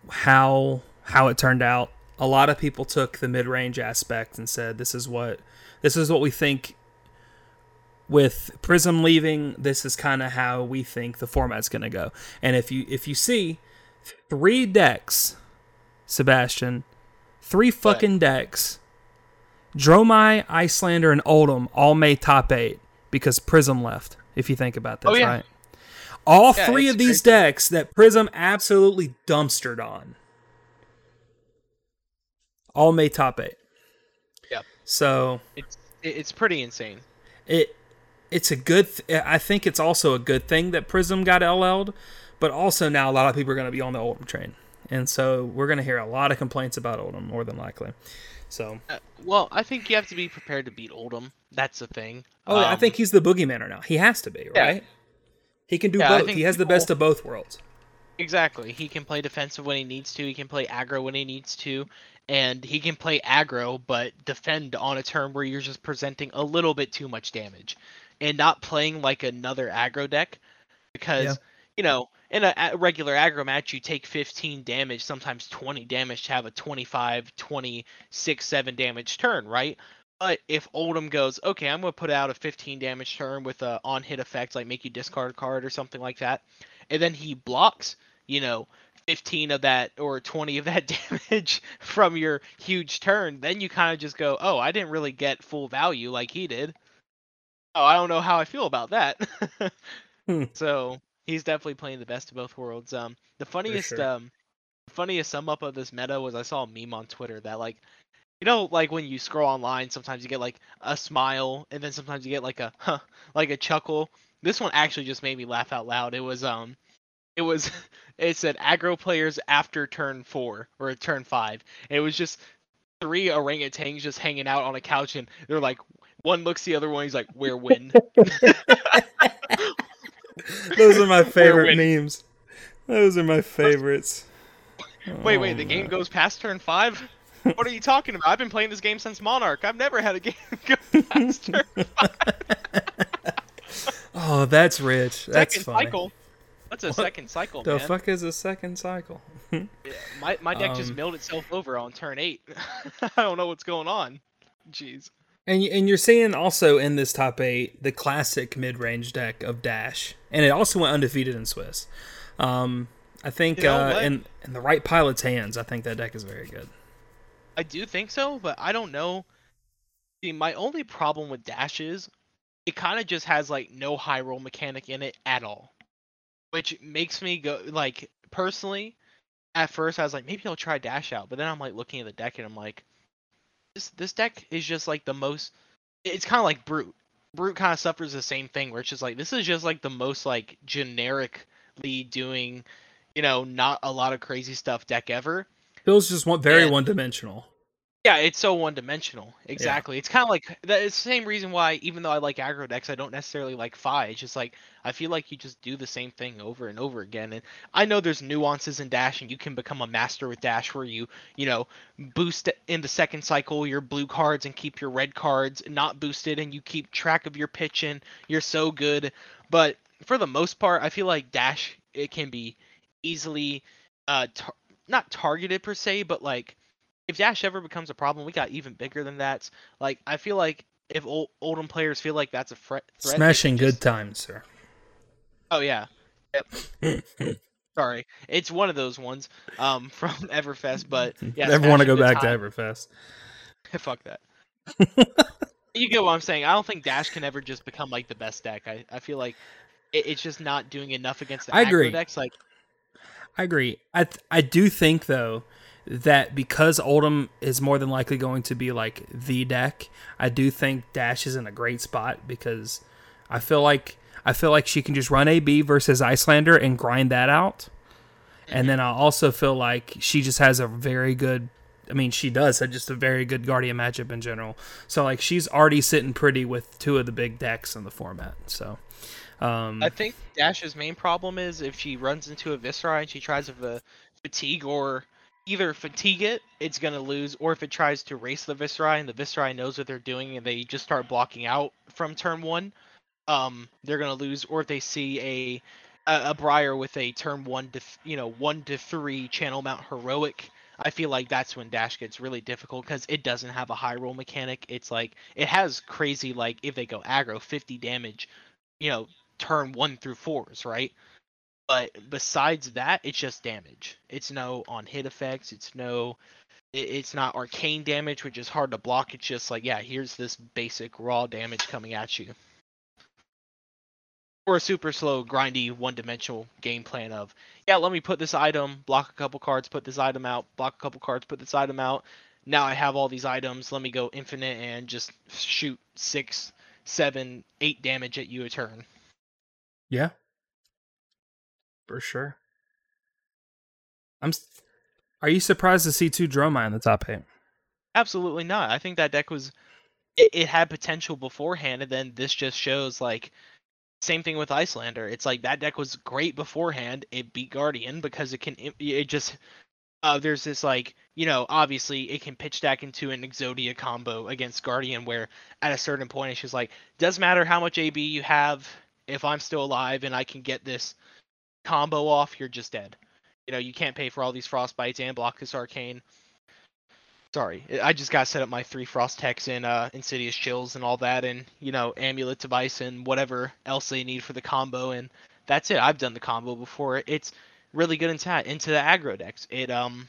how how it turned out. A lot of people took the mid-range aspect and said this is what this is what we think with Prism leaving, this is kind of how we think the format's going to go. And if you if you see three decks, Sebastian, three fucking decks Dromai, Iyslander, and Oldhim all made top eight because Prism left. If you think about this, Oh, yeah. right? All Yeah, three of these crazy. decks that Prism absolutely dumpstered on, all made top eight. Yep. So It's it's pretty insane. it it's a good th- i think it's also a good thing that prism got ll'd but also now a lot of people are going to be on the oldhim train and so we're going to hear a lot of complaints about oldhim more than likely so Uh, well, I think you have to be prepared to beat Oldhim. That's the thing. oh i Um, think he's the boogeyman now he has to be Yeah. right he can do Yeah, both he has the best of both worlds Exactly. He can play defensive when he needs to. He can play aggro when he needs to, and he can play aggro but defend on a turn where you're just presenting a little bit too much damage, and not playing like another aggro deck, because Yeah. you know in a, a regular aggro match you take 15 damage, sometimes 20 damage to have a 25, 26, 7 damage turn, right? But if Oldhim goes, okay, I'm gonna put out a 15 damage turn with a on hit effect, like make you discard a card or something like that, and then he blocks, you know, 15 of that or 20 of that damage from your huge turn, then you kind of just go, oh, I didn't really get full value like he did. Oh, I don't know how I feel about that. Hmm. So he's definitely playing the best of both worlds. Um, the funniest, sure. um, funniest sum up of this meta was I saw a meme on Twitter that like, you know, like when you scroll online, sometimes you get like a smile, and then sometimes you get like a huh, like a chuckle. This one actually just made me laugh out loud. It was um, it was it said aggro players after turn four or turn five. It was just three orangutans just hanging out on a couch, and they're like, one looks the other one, he's like, "We're win." those are my favorite memes those are my favorites Wait, wait, Oh, the game goes past turn five? What are you talking about? I've been playing this game since Monarch. I've never had a game go past turn five. oh that's rich that's second funny cycle. That's a second cycle, the man. fuck is a second cycle Yeah, My my deck just Um, milled itself over on turn eight. I don't know what's going on. Jeez. And and you're seeing also in this top eight the classic mid range deck of Dash, and it also went undefeated in Swiss. Um, I think You know uh, in in the right pilot's hands, I think that deck is very good. I do think so, but I don't know. See, my only problem with Dash is it kind of just has like no high roll mechanic in it at all, which makes me go like personally. At first, I was like, maybe I'll try Dash out, but then I'm like looking at the deck and I'm like, this this deck is just like the most. It's kind of like Brute. Brute kind of suffers the same thing, where it's just like this is just like the most like generically doing, you know, not a lot of crazy stuff deck ever. Feels just one very one dimensional. Yeah, it's so one dimensional. Exactly. It's kind of like that. It's the same reason why, even though I like aggro decks, I don't necessarily like Fai. It's just like I feel like you just do the same thing over and over again. And I know there's nuances in Dash, and you can become a master with Dash, where you, you know, boost in the second cycle your blue cards and keep your red cards not boosted, and you keep track of your pitch, and you're so good. But for the most part, I feel like Dash it can be easily, uh, tar- not targeted per se, but like if Dash ever becomes a problem, we got even bigger than that. Like I feel like if old Oldhim players feel like that's a threat, Smashing can good times, sir. Oh yeah. Yep. Sorry, it's one of those ones um from Everfest, but yeah. Never want to go back Time- to Everfest. Fuck that. you get what I'm saying. I don't think Dash can ever just become like the best deck. I, I feel like it, it's just not doing enough against the I agree. decks. Like I agree. I th- I do think though that because Oldhim is more than likely going to be like the deck, I do think Dash is in a great spot because I feel like I feel like she can just run AB versus Iyslander and grind that out. And then I also feel like she just has a very good I mean, she does have just a very good Guardian matchup in general. So like she's already sitting pretty with two of the big decks in the format. So um I think Dash's main problem is if she runs into a Viscera and she tries fa- fatigue or either fatigue it, it's gonna lose, or if it tries to race the Viscera and the Viscera knows what they're doing and they just start blocking out from turn one, um, they're gonna lose. Or if they see a a, a Briar with a turn one to th- you know one to three channel mount heroic. I feel like that's when Dash gets really difficult because it doesn't have a high roll mechanic. It's like it has crazy like if they go aggro, 50 damage, you know, turn one through fours, right? But besides that, it's just damage. It's no on hit effects. It's no it, it's not arcane damage, which is hard to block. It's just like, yeah, here's this basic raw damage coming at you. Or a super slow, grindy, one-dimensional game plan of, yeah, let me put this item, block a couple cards, put this item out, block a couple cards, put this item out. Now I have all these items. Let me go infinite and just shoot six, seven, eight damage at you a turn. Yeah, for sure. I'm. Are you surprised to see two Dromai in the top eight? Absolutely not. I think that deck was it, it had potential beforehand, and then this just shows like same thing with Iyslander. It's like that deck was great beforehand. It beat Guardian because it can it- it just uh there's this like you know obviously it can pitch stack into an Exodia combo against Guardian where at a certain point it's just like doesn't matter how much AB you have if I'm still alive and I can get this combo off you're just dead. You know you can't pay for all these frostbites and block this arcane. Sorry, I- just got set up my three Frost Hex and uh, insidious chills and all that, and you know Amulet of Ice and whatever else they need for the combo, and that's it. I've done the combo before. It's really good into into the aggro decks. It um,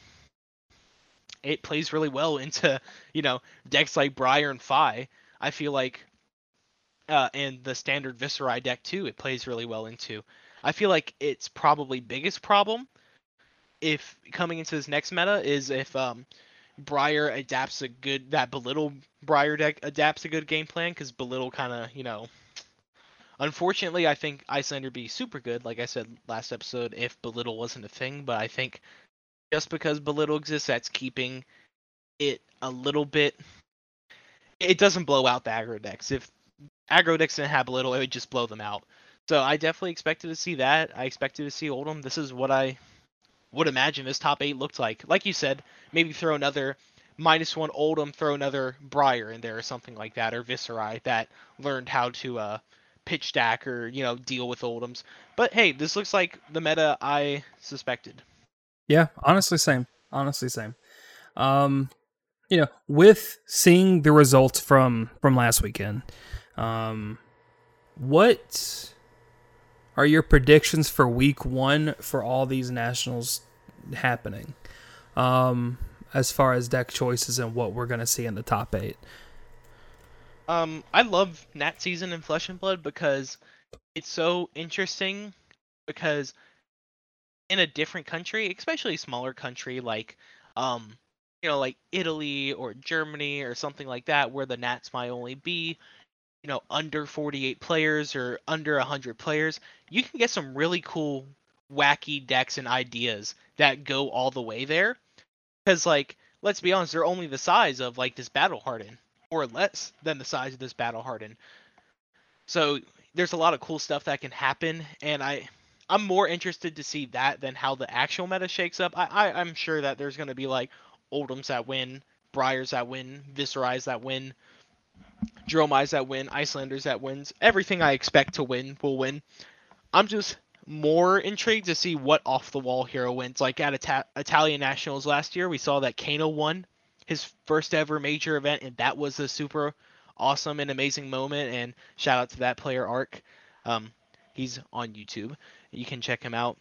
it plays really well into you know decks like Briar and Fai. I feel like, uh, and the standard Viserai deck too. It plays really well into. I feel like its probably biggest problem, if coming into this next meta, is if um Briar adapts a good that belittle Briar deck adapts a good game plan because belittle kind of you know. Unfortunately, I think Iyslander be super good, like I said last episode, if belittle wasn't a thing. But I think just because belittle exists, that's keeping it a little bit. It doesn't blow out the aggro decks. If aggro decks didn't have belittle, it would just blow them out. So I definitely expected to see that. I expected to see Oldhim. This is what I would imagine this top eight looked like. Like you said, maybe throw another minus one Oldhim, throw another Briar in there or something like that, or Viserai that learned how to uh, pitch stack or you know deal with Oldhims. But hey, this looks like the meta I suspected. Yeah, honestly, same. Honestly, same. Um, you know, with seeing the results from from last weekend, um, what are your predictions for Week One for all these nationals happening? Um, as far as deck choices and what we're gonna see in the top eight. Um, I love Nat season in Flesh and Blood because it's so interesting. Because in a different country, especially a smaller country like, um, you know, like Italy or Germany or something like that, where the Nats might only be, you know, under 48 players or under 100 players, you can get some really cool, wacky decks and ideas that go all the way there. Because, like, let's be honest, they're only the size of like this Battle Harden or less than the size of this battle harden. So there's a lot of cool stuff that can happen, and I I'm more interested to see that than how the actual meta shakes up. I, I I'm sure that there's gonna be like Oldhims that win, Briars that win, Viserais that win, Dromais that win, Iyslanders that wins. Everything I expect to win will win. I'm just more intrigued to see what off the wall hero wins. Like at Ita- Italian Nationals last year, we saw that Kano won his first ever major event, and that was a super awesome and amazing moment. And shout out to that player Arc. Um, he's on YouTube. You can check him out.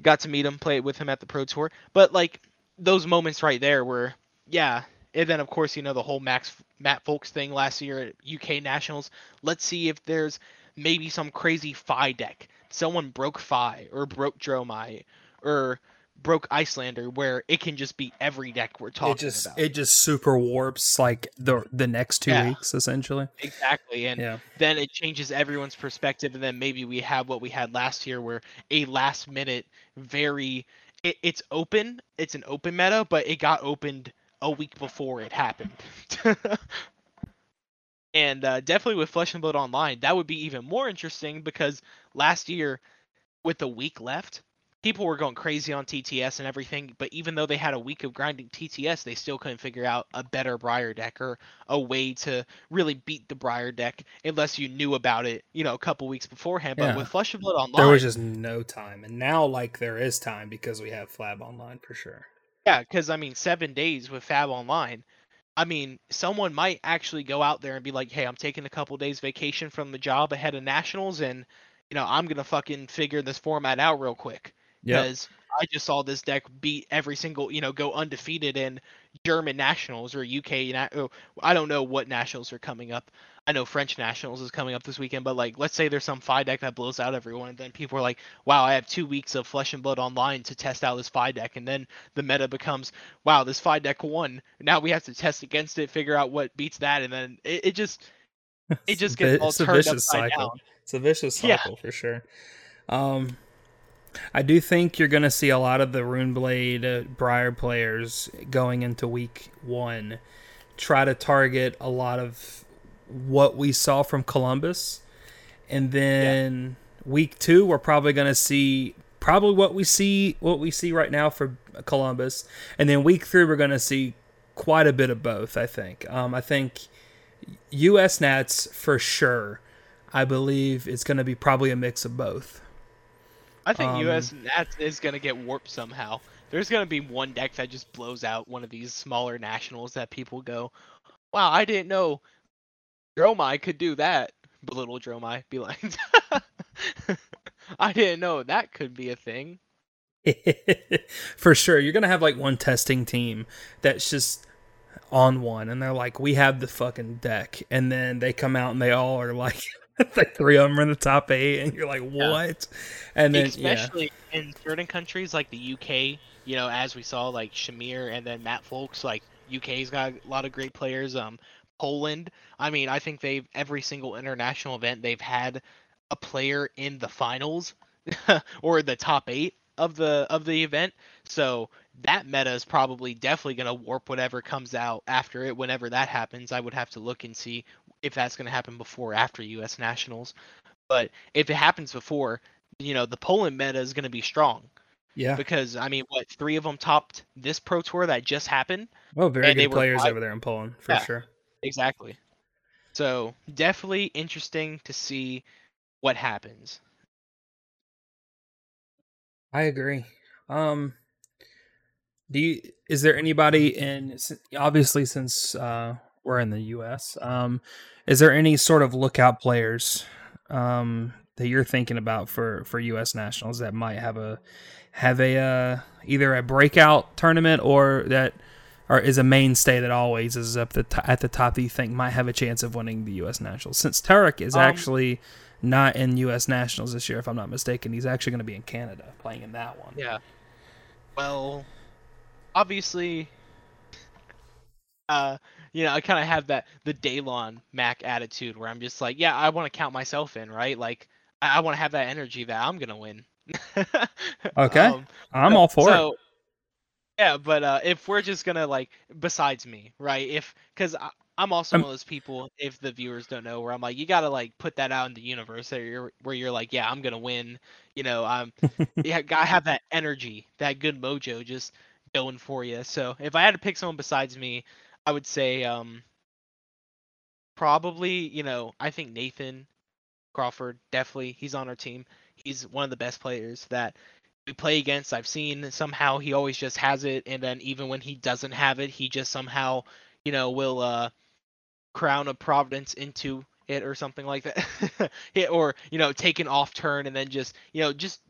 Got to meet him, play with him at the Pro Tour. But like those moments right there were, yeah. And then of course you know the whole Max Matt Folks thing last year at UK Nationals. Let's see if there's maybe some crazy Fai deck. Someone broke Fai or broke Dromai or broke Iyslander where it can just be every deck we're talking it just about. it just super warps like the the next two Yeah. weeks essentially. exactly. And Yeah. then it changes everyone's perspective and then maybe we have what we had last year where a last minute very it, it's open it's an open meta but it got opened a week before it happened and uh, definitely with flesh and blood online that would be even more interesting because last year with a week left people were going crazy on TTS and everything, but even though they had a week of grinding TTS, they still couldn't figure out a better Briar deck or a way to really beat the Briar deck unless you knew about it, you know, a couple weeks beforehand. But Yeah. with Flesh and Blood Online, There was just no time, and now like there is time because we have FaB online for sure. Yeah, because I mean, seven days with Fab Online. I mean, someone might actually go out there and be like, "Hey, I'm taking a couple days vacation from the job ahead of nationals, and you know, I'm gonna fucking figure this format out real quick." Yeah, because I just saw this deck beat every single, you know, go undefeated in German nationals or UK. Oh, I don't know what nationals are coming up. I know French nationals is coming up this weekend, but like, let's say there's some Fai deck that blows out everyone, and then people are like, "Wow, I have two weeks of Flesh and Blood online to test out this Fai deck," and then the meta becomes, "Wow, this Fai deck won. Now we have to test against it, figure out what beats that," and then it, it just, it just gets all it's a turned vicious upside cycle. down. It's a vicious Yeah. cycle for sure. Um, I do think you're going to see a lot of the Runeblade uh, Briar players going into week one try to target a lot of what we saw from Columbus, and then week two we're probably going to see probably what we see what we see right now for Columbus, and then week three we're going to see quite a bit of both. I think. Um, I think U.S. Nats for sure. I believe it's going to be probably a mix of both. I think Um, US Nats is gonna get warped somehow. There's gonna be one deck that just blows out one of these smaller nationals that people go, "Wow, I didn't know Dromai could do that." Belittle Dromai, be like, "I didn't know that could be a thing." for sure, you're going to have like one testing team that's just on one, and they're like, "We have the fucking deck," and then they come out and they all are like. like three of them are in the top eight, and you're like, "What?" And then, yeah, Especially in certain countries like the UK, you know, as we saw, like Shamir and then Matt Folks, like UK's got a lot of great players. Um, Poland, I mean, I think they've every single international event they've had a player in the finals or the top eight of the of the event. So that meta is probably definitely going to warp whatever comes out after it. Whenever that happens, I would have to look and see if that's going to happen before or after U.S. Nationals. But if it happens before, you know, the Poland meta is going to be strong yeah. because I mean, what three of them topped this Pro Tour that just happened? Well, very and good players five- over there in Poland for Yeah. sure. Exactly. So definitely interesting to see what happens. I agree. Um, do you? Is there anybody in? Obviously, since uh, we're in the U.S., um, is there any sort of lookout players um, that you're thinking about for for U.S. nationals that might have a have a uh, either a breakout tournament or that or is a mainstay that always is up the t- at the top that you think might have a chance of winning the U.S. nationals? Since Tarek is Um, actually not in U.S. nationals this year, if I'm not mistaken, he's actually going to be in Canada playing in that one. Yeah. Well, obviously, uh, you know, I kind of have that the Daylon Mac attitude where I'm just like, yeah, I want to count myself in, right? Like, I, I want to have that energy that I'm gonna win. Okay. Um, I'm all for it. Yeah, but uh, if we're just gonna like, besides me, right? If because I'm also Um, one of those people, if the viewers don't know, where I'm like, you gotta like put that out in the universe, where you're where you're like, yeah, I'm gonna win. You know, I'm yeah, gotta have that energy, that good mojo, just going for you. So if I had to pick someone besides me, I would say um probably you know I think Nathan Crawford definitely he's on our team. He's one of the best players that we play against. I've seen somehow he always just has it, and then even when he doesn't have it, he just somehow you know will uh crown a providence into it or something like that. yeah, or you know take an off turn and then just you know just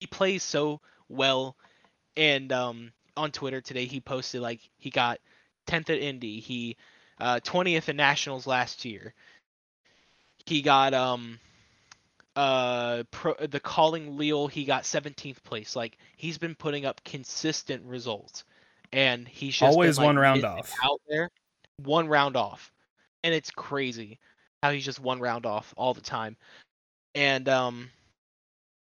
he plays so well. And um on Twitter today he posted like he got 10th at Indy, he uh 20th at Nationals last year. He got um uh pro, the calling Lille he got 17th place. Like he's been putting up consistent results. And he's just been, Always like, one round off. out there. One round off. And it's crazy how he's just one round off all the time. And um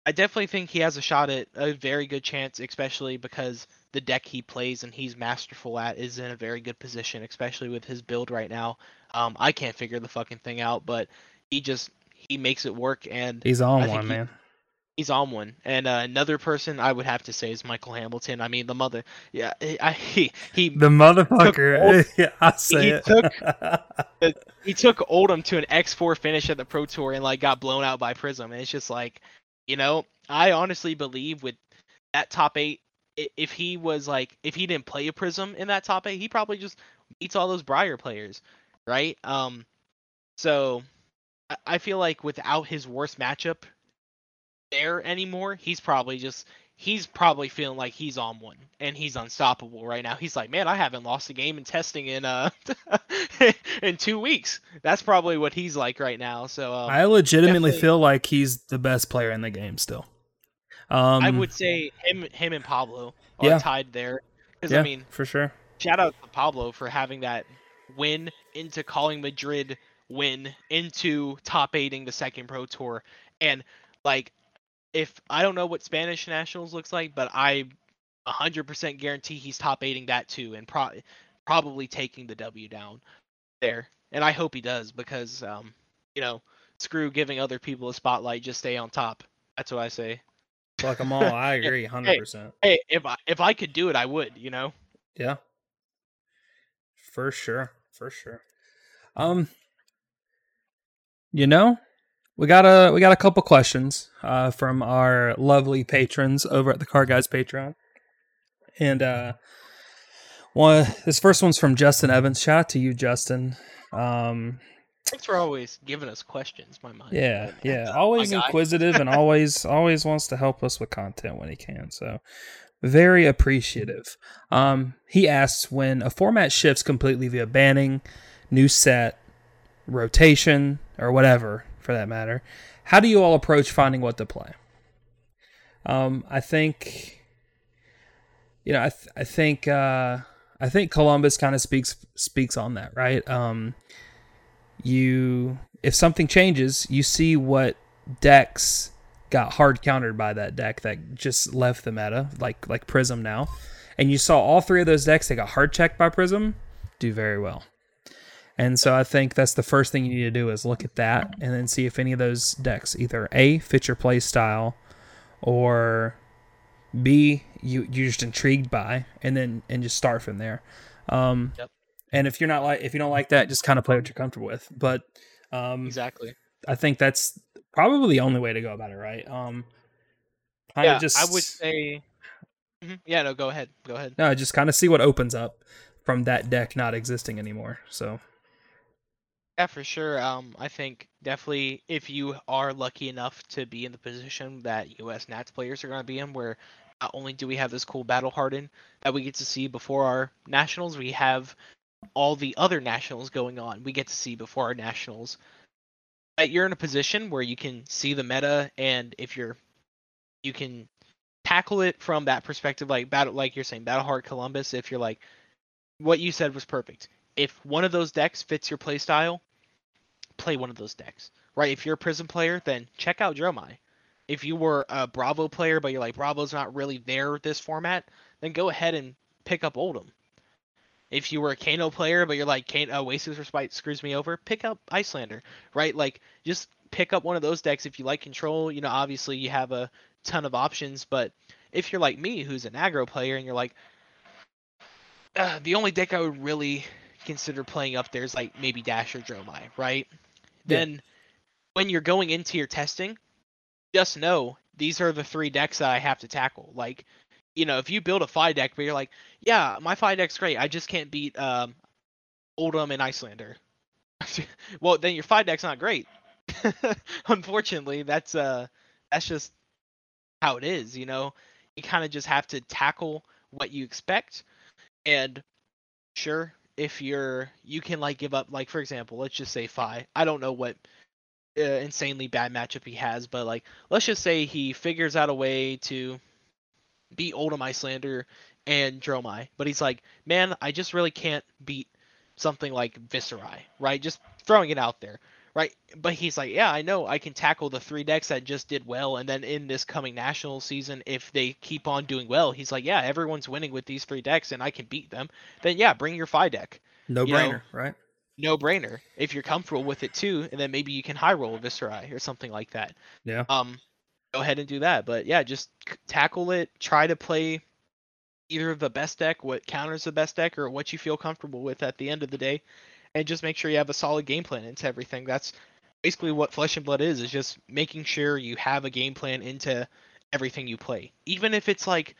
I definitely think he has a shot at a very good chance, especially because the deck he plays and he's masterful at is in a very good position, especially with his build right now. Um, I can't figure the fucking thing out, but he just he makes it work, and He's on I one, he- man. he's on one. And uh, another person I would have to say is Michael Hamilton. I mean, the mother, yeah, I, he he The motherfucker. yeah, I say he it. took- he took Oldhim to an X4 finish at the Pro Tour and like got blown out by Prism. And it's just like, you know, I honestly believe with that top eight, if he was like, if he didn't play a Prism in that top eight, he probably just beats all those Briar players, right? Um, so I- feel like without his worst matchup there anymore, he's probably just he's probably feeling like he's on one and he's unstoppable right now. He's like, man, I haven't lost a game in testing in uh in two weeks. That's probably what he's like right now. So um, I legitimately feel like he's the best player in the game still. Um, I would say him him and Pablo are yeah. tied there. Because yeah, I mean, for sure. Shout out to Pablo for having that win into calling Madrid win into top eighting the second pro tour and like if I don't know what Spanish nationals looks like, but I 100% guarantee he's top eighting that too, and pro- probably taking the W down there. And I hope he does because, um, you know, screw giving other people a spotlight. Just stay on top. That's what I say. Fuck them all. I agree, hundred hey, percent. Hey, if I if I could do it, I would. You know. Yeah. For sure. For sure. Um. You know, we got a we got a couple questions uh, from our lovely patrons over at the Car Guys Patreon, and uh, one this first one's from Justin Evans. Shout out to you, Justin. Um, Thanks for always giving us questions, my mind. Yeah, yeah, always inquisitive and always always wants to help us with content when he can. So very appreciative. Um, he asks when a format shifts completely via banning, new set, rotation, or whatever for that matter. How do you all approach finding what to play? Um, I think, you know, I, th- I think, uh, I think Columbus kind of speaks speaks on that, right? Um, you, if something changes, you see what decks got hard countered by that deck that just left the meta, like like Prism now, and you saw all three of those decks that got hard checked by Prism do very well. And so I think that's the first thing you need to do is look at that and then see if any of those decks either A fit your play style or B you you're just intrigued by and then and just start from there. Um yep. and if you're not like if you don't like that, just kind of play what you're comfortable with. But um Exactly. I think that's probably the only way to go about it, right? Um yeah, just I would say mm-hmm. Yeah, no, go ahead. Go ahead. No, just kind of see what opens up from that deck not existing anymore. So yeah, for sure. Um, I think definitely if you are lucky enough to be in the position that U.S. Nats players are going to be in, where not only do we have this cool battle harden that we get to see before our nationals, we have all the other nationals going on. We get to see before our nationals. That you're in a position where you can see the meta, and if you're, you can tackle it from that perspective, like battle, like you're saying, battle hard Columbus. If you're like, what you said was perfect. If one of those decks fits your playstyle, play one of those decks, right? If you're a Prism player, then check out Dromai. If you were a Bravo player, but you're like Bravo's not really there this format, then go ahead and pick up Oldhim. If you were a Kano player, but you're like Kano, uh, Oasis Respite screws me over, pick up Iyslander, right? Like just pick up one of those decks if you like control. You know, obviously you have a ton of options, but if you're like me, who's an aggro player, and you're like, uh, the only deck I would really consider playing up there is like maybe Dash or Dromai, right? Then yeah. when you're going into your testing, just know these are the three decks that I have to tackle. Like, you know, if you build a five deck, but you're like, yeah, my five deck's great, I just can't beat um, Oldhim and Iyslander. well, then your five deck's not great. Unfortunately, that's uh, that's just how it is. You know, you kind of just have to tackle what you expect, and sure, if you're you can like give up like for example let's just say Fai I don't know what uh, insanely bad matchup he has but like let's just say he figures out a way to beat Oldhim Iyslander and Dromai but he's like man I just really can't beat something like Viserai right? Just throwing it out there right? But he's like, yeah, I know I can tackle the three decks that just did well, and then in this coming national season, if they keep on doing well, he's like, yeah, everyone's winning with these three decks, and I can beat them. Then yeah, bring your five deck. No you brainer, know, right? No brainer. If you're comfortable with it too, and then maybe you can high roll Viserai or something like that. Yeah. Um, go ahead and do that. But yeah, just tackle it. Try to play either the best deck, what counters the best deck, or what you feel comfortable with at the end of the day and just make sure you have a solid game plan into everything. That's basically what Flesh and Blood is, is just making sure you have a game plan into everything you play. Even if it's like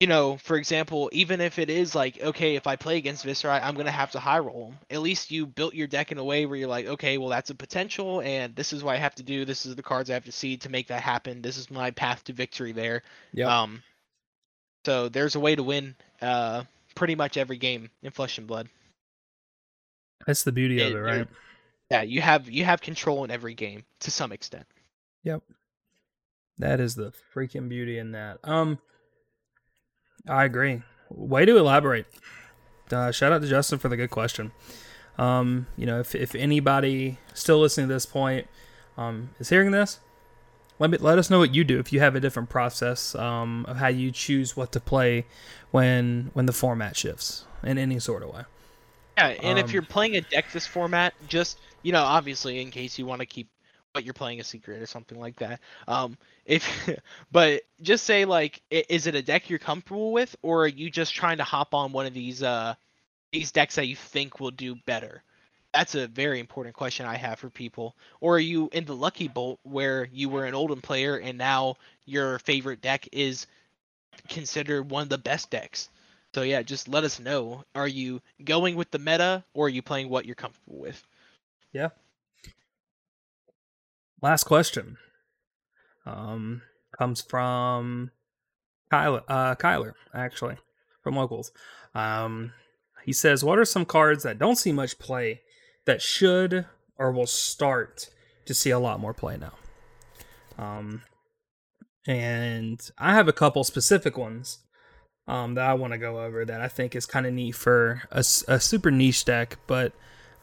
you know, for example, even if it is like, okay, if I play against Viserai, I'm gonna have to high roll him. At least you built your deck in a way where you're like, okay, well that's a potential, and this is what I have to do. This is the cards I have to see to make that happen. This is my path to victory there. Yeah. Um, so there's a way to win uh, pretty much every game in Flesh and Blood. That's the beauty of It- it, right? Yeah, you have you have control in every game to some extent. Yep. That is the freaking beauty in that. Um, I agree. Way to elaborate. Uh, shout out to Justin for the good question. Um, you know, if if anybody still listening to this point um, is hearing this, let me let us know what you do if you have a different process um, of how you choose what to play when when the format shifts in any sort of way. Yeah, and Um, if you're playing a deck this format, just you know, obviously in case you want to keep what you're playing a secret or something like that. Um, if but just say like, is it a deck you're comfortable with, or are you just trying to hop on one of these uh these decks that you think will do better? That's a very important question I have for people. Or are you in the lucky bolt where you were an Oldhim player and now your favorite deck is considered one of the best decks? So yeah, just let us know. Are you going with the meta or are you playing what you're comfortable with? Yeah. Last question. Um, comes from Kyler, uh, Kyler actually, from locals. Um, he says, "What are some cards that don't see much play that should or will start to see a lot more play now?" Um, and I have a couple specific ones um, that I want to go over that I think is kind of neat for a super niche deck, but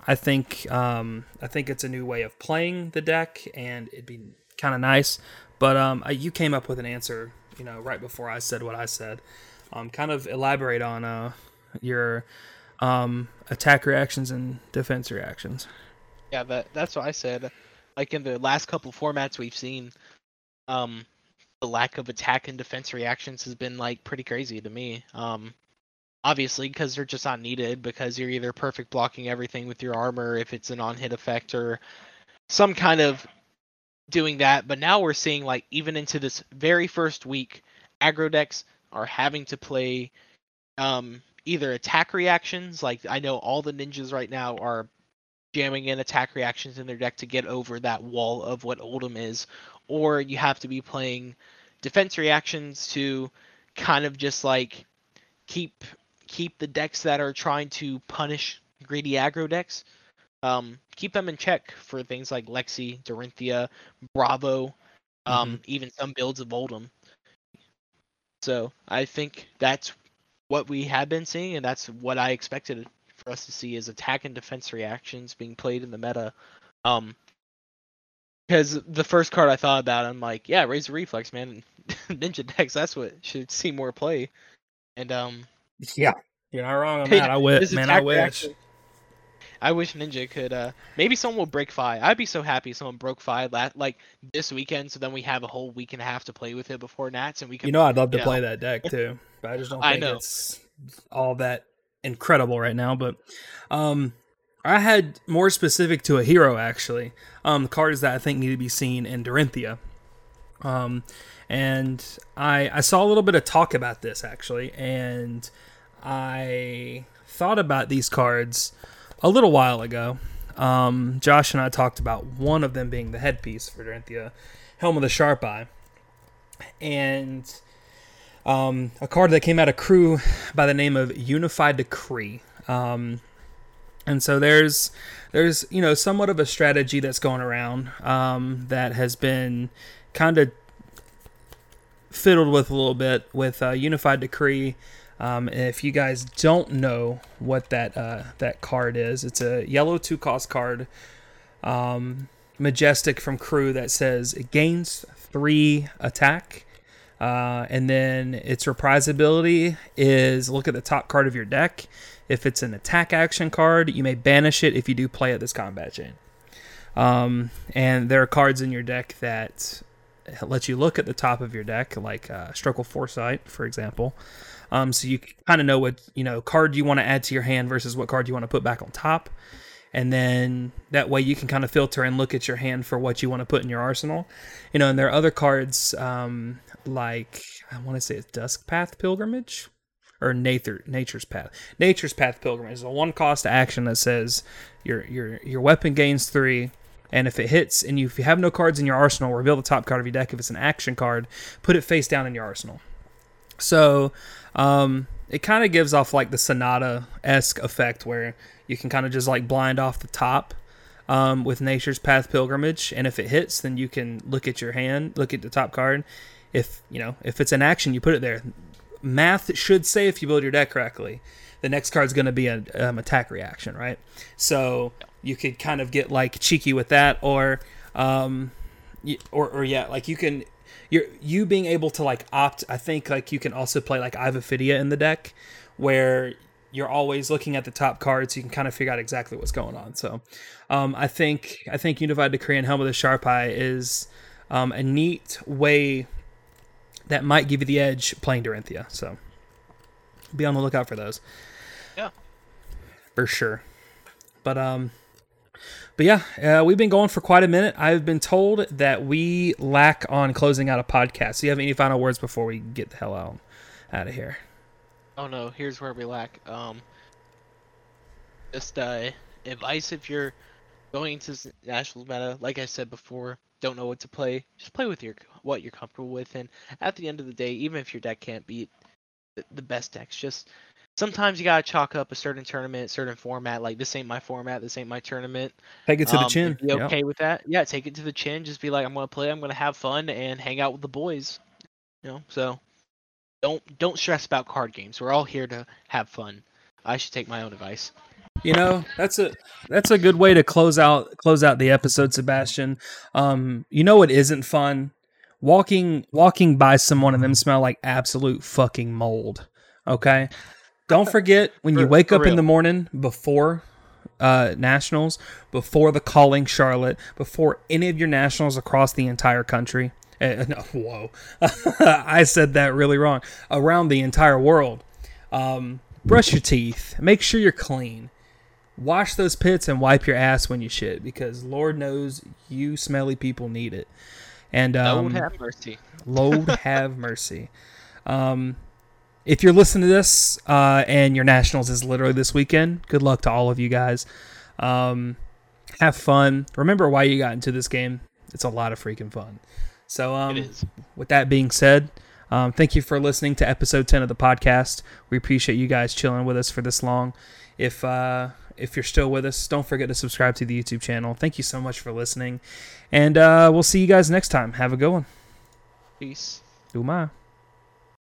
I think um, I think it's a new way of playing the deck, and it'd be kind of nice. But um, you came up with an answer, you know, right before I said what I said. Um, kind of elaborate on uh, your um, attack reactions and defense reactions. Yeah, that that's what I said. Like in the last couple formats we've seen, um, the lack of attack and defense reactions has been like pretty crazy to me. Um, obviously because they're just not needed because you're either perfect blocking everything with your armor if it's an on-hit effect or some kind of doing that. But now we're seeing like even into this very first week, aggro decks are having to play um, either attack reactions. Like I know all the ninjas right now are jamming in attack reactions in their deck to get over that wall of what Oldhim is, or you have to be playing defense reactions to kind of just like keep keep the decks that are trying to punish greedy aggro decks um, keep them in check for things like Lexi, Dorinthia, Bravo, um, even some builds of Oldhim. So I think that's what we have been seeing, and that's what I expected for us to see is attack and defense reactions being played in the meta. Um, because the first card I thought about, I'm like, yeah, Razor Reflex, man, Ninja decks. That's what should see more play. And um, Yeah, you're not wrong on Hey, that. I wish, man. I wish. reaction- I wish Ninja could. uh Maybe someone will break Fai. I'd be so happy if someone broke Fai la- like this weekend, so then we have a whole week and a half to play with it before Nats, and we can. You know, I'd love to you play that deck too, but I just don't I think know. it's all that incredible right now. But um, I had more specific to a hero actually. Um, cards that I think need to be seen in Dorinthia. Um, and I I saw a little bit of talk about this actually, and I thought about these cards a little while ago. Um, Josh and I talked about one of them being the headpiece for Dorinthia, Helm of the Sharp Eye, and um, a card that came out of CRU by the name of Unified Decree. Um, and so there's there's you know somewhat of a strategy that's going around um, that has been kind of fiddled with a little bit with uh, Unified Decree. Um, if you guys don't know what that uh, that card is, it's a yellow two cost card, um, majestic from CRU that says it gains three attack. Uh, and then its reprise ability is look at the top card of your deck. If it's an attack action card, you may banish it if you do play at this combat chain. Um, and there are cards in your deck that let you look at the top of your deck, like uh, Struckle Foresight, for example. Um, so you kind of know what you know card you want to add to your hand versus what card you want to put back on top. and then that way you can kind of filter and look at your hand for what you want to put in your arsenal. You know, and there are other cards um, like I want to say it's Dusk Path Pilgrimage or Nature Nature's Path. Nature's Path Pilgrimage is a one cost action that says your your your weapon gains three. And if it hits, and you, if you have no cards in your arsenal, reveal the top card of your deck. If it's an action card, put it face down in your arsenal. So, um, it kind of gives off like the Sonata esque effect where you can kind of just like blind off the top um, with Nature's Path Pilgrimage, and if it hits, then you can look at your hand, look at the top card. If you know if it's an action, you put it there. Math should say if you build your deck correctly, the next card's going to be an um, attack reaction, right? So you could kind of get like cheeky with that, or um, or or yeah, like you can you're you being able to like opt. I think like you can also play like Eye of Ophidia in the deck, where you're always looking at the top cards. So you can kind of figure out exactly what's going on. So, um, I think I think Unified Decree and Helm of the Sharp Eye is um, a neat way that might give you the edge playing Dorinthea. So, be on the lookout for those. Yeah, for sure. But um, but yeah, uh, we've been going for quite a minute. I've been told that we lack on closing out a podcast. Do you have any final words before we get the hell out out of here? Oh no, here's where we lack. Um, just uh, advice if you're going into nationals meta. Like I said before, don't know what to play. Just play with your what you're comfortable with, and at the end of the day, even if your deck can't beat the, best decks, just sometimes you gotta chalk up a certain tournament, certain format. Like this ain't my format, this ain't my tournament. Take it to um, the chin. Be okay with that. Yeah, take it to the chin. Just be like, I'm gonna play. I'm gonna have fun and hang out with the boys. You know, so don't don't stress about card games. We're all here to have fun. I should take my own advice. You know, that's a that's a good way to close out close out the episode, Sebastian. Um, you know what isn't fun? Walking walking by someone and them smell like absolute fucking mold. Okay? Don't forget when for, you wake up real. in the morning before uh, nationals, before the calling Charlotte, before any of your nationals across the entire country. Uh, no, whoa, I said that really wrong. Around the entire world, um, brush your teeth. Make sure you're clean. Wash those pits and wipe your ass when you shit, because Lord knows you smelly people need it. And um, Lord have mercy. Lord have mercy. Um, if you're listening to this uh, and your nationals is literally this weekend, good luck to all of you guys. Um, have fun. Remember why you got into this game. It's a lot of freaking fun. So, um, with that being said, um, thank you for listening to episode 10 of the podcast. We appreciate you guys chilling with us for this long. If uh, if you're still with us, don't forget to subscribe to the YouTube channel. Thank you so much for listening. And uh, we'll see you guys next time. Have a good one. Peace. Do my.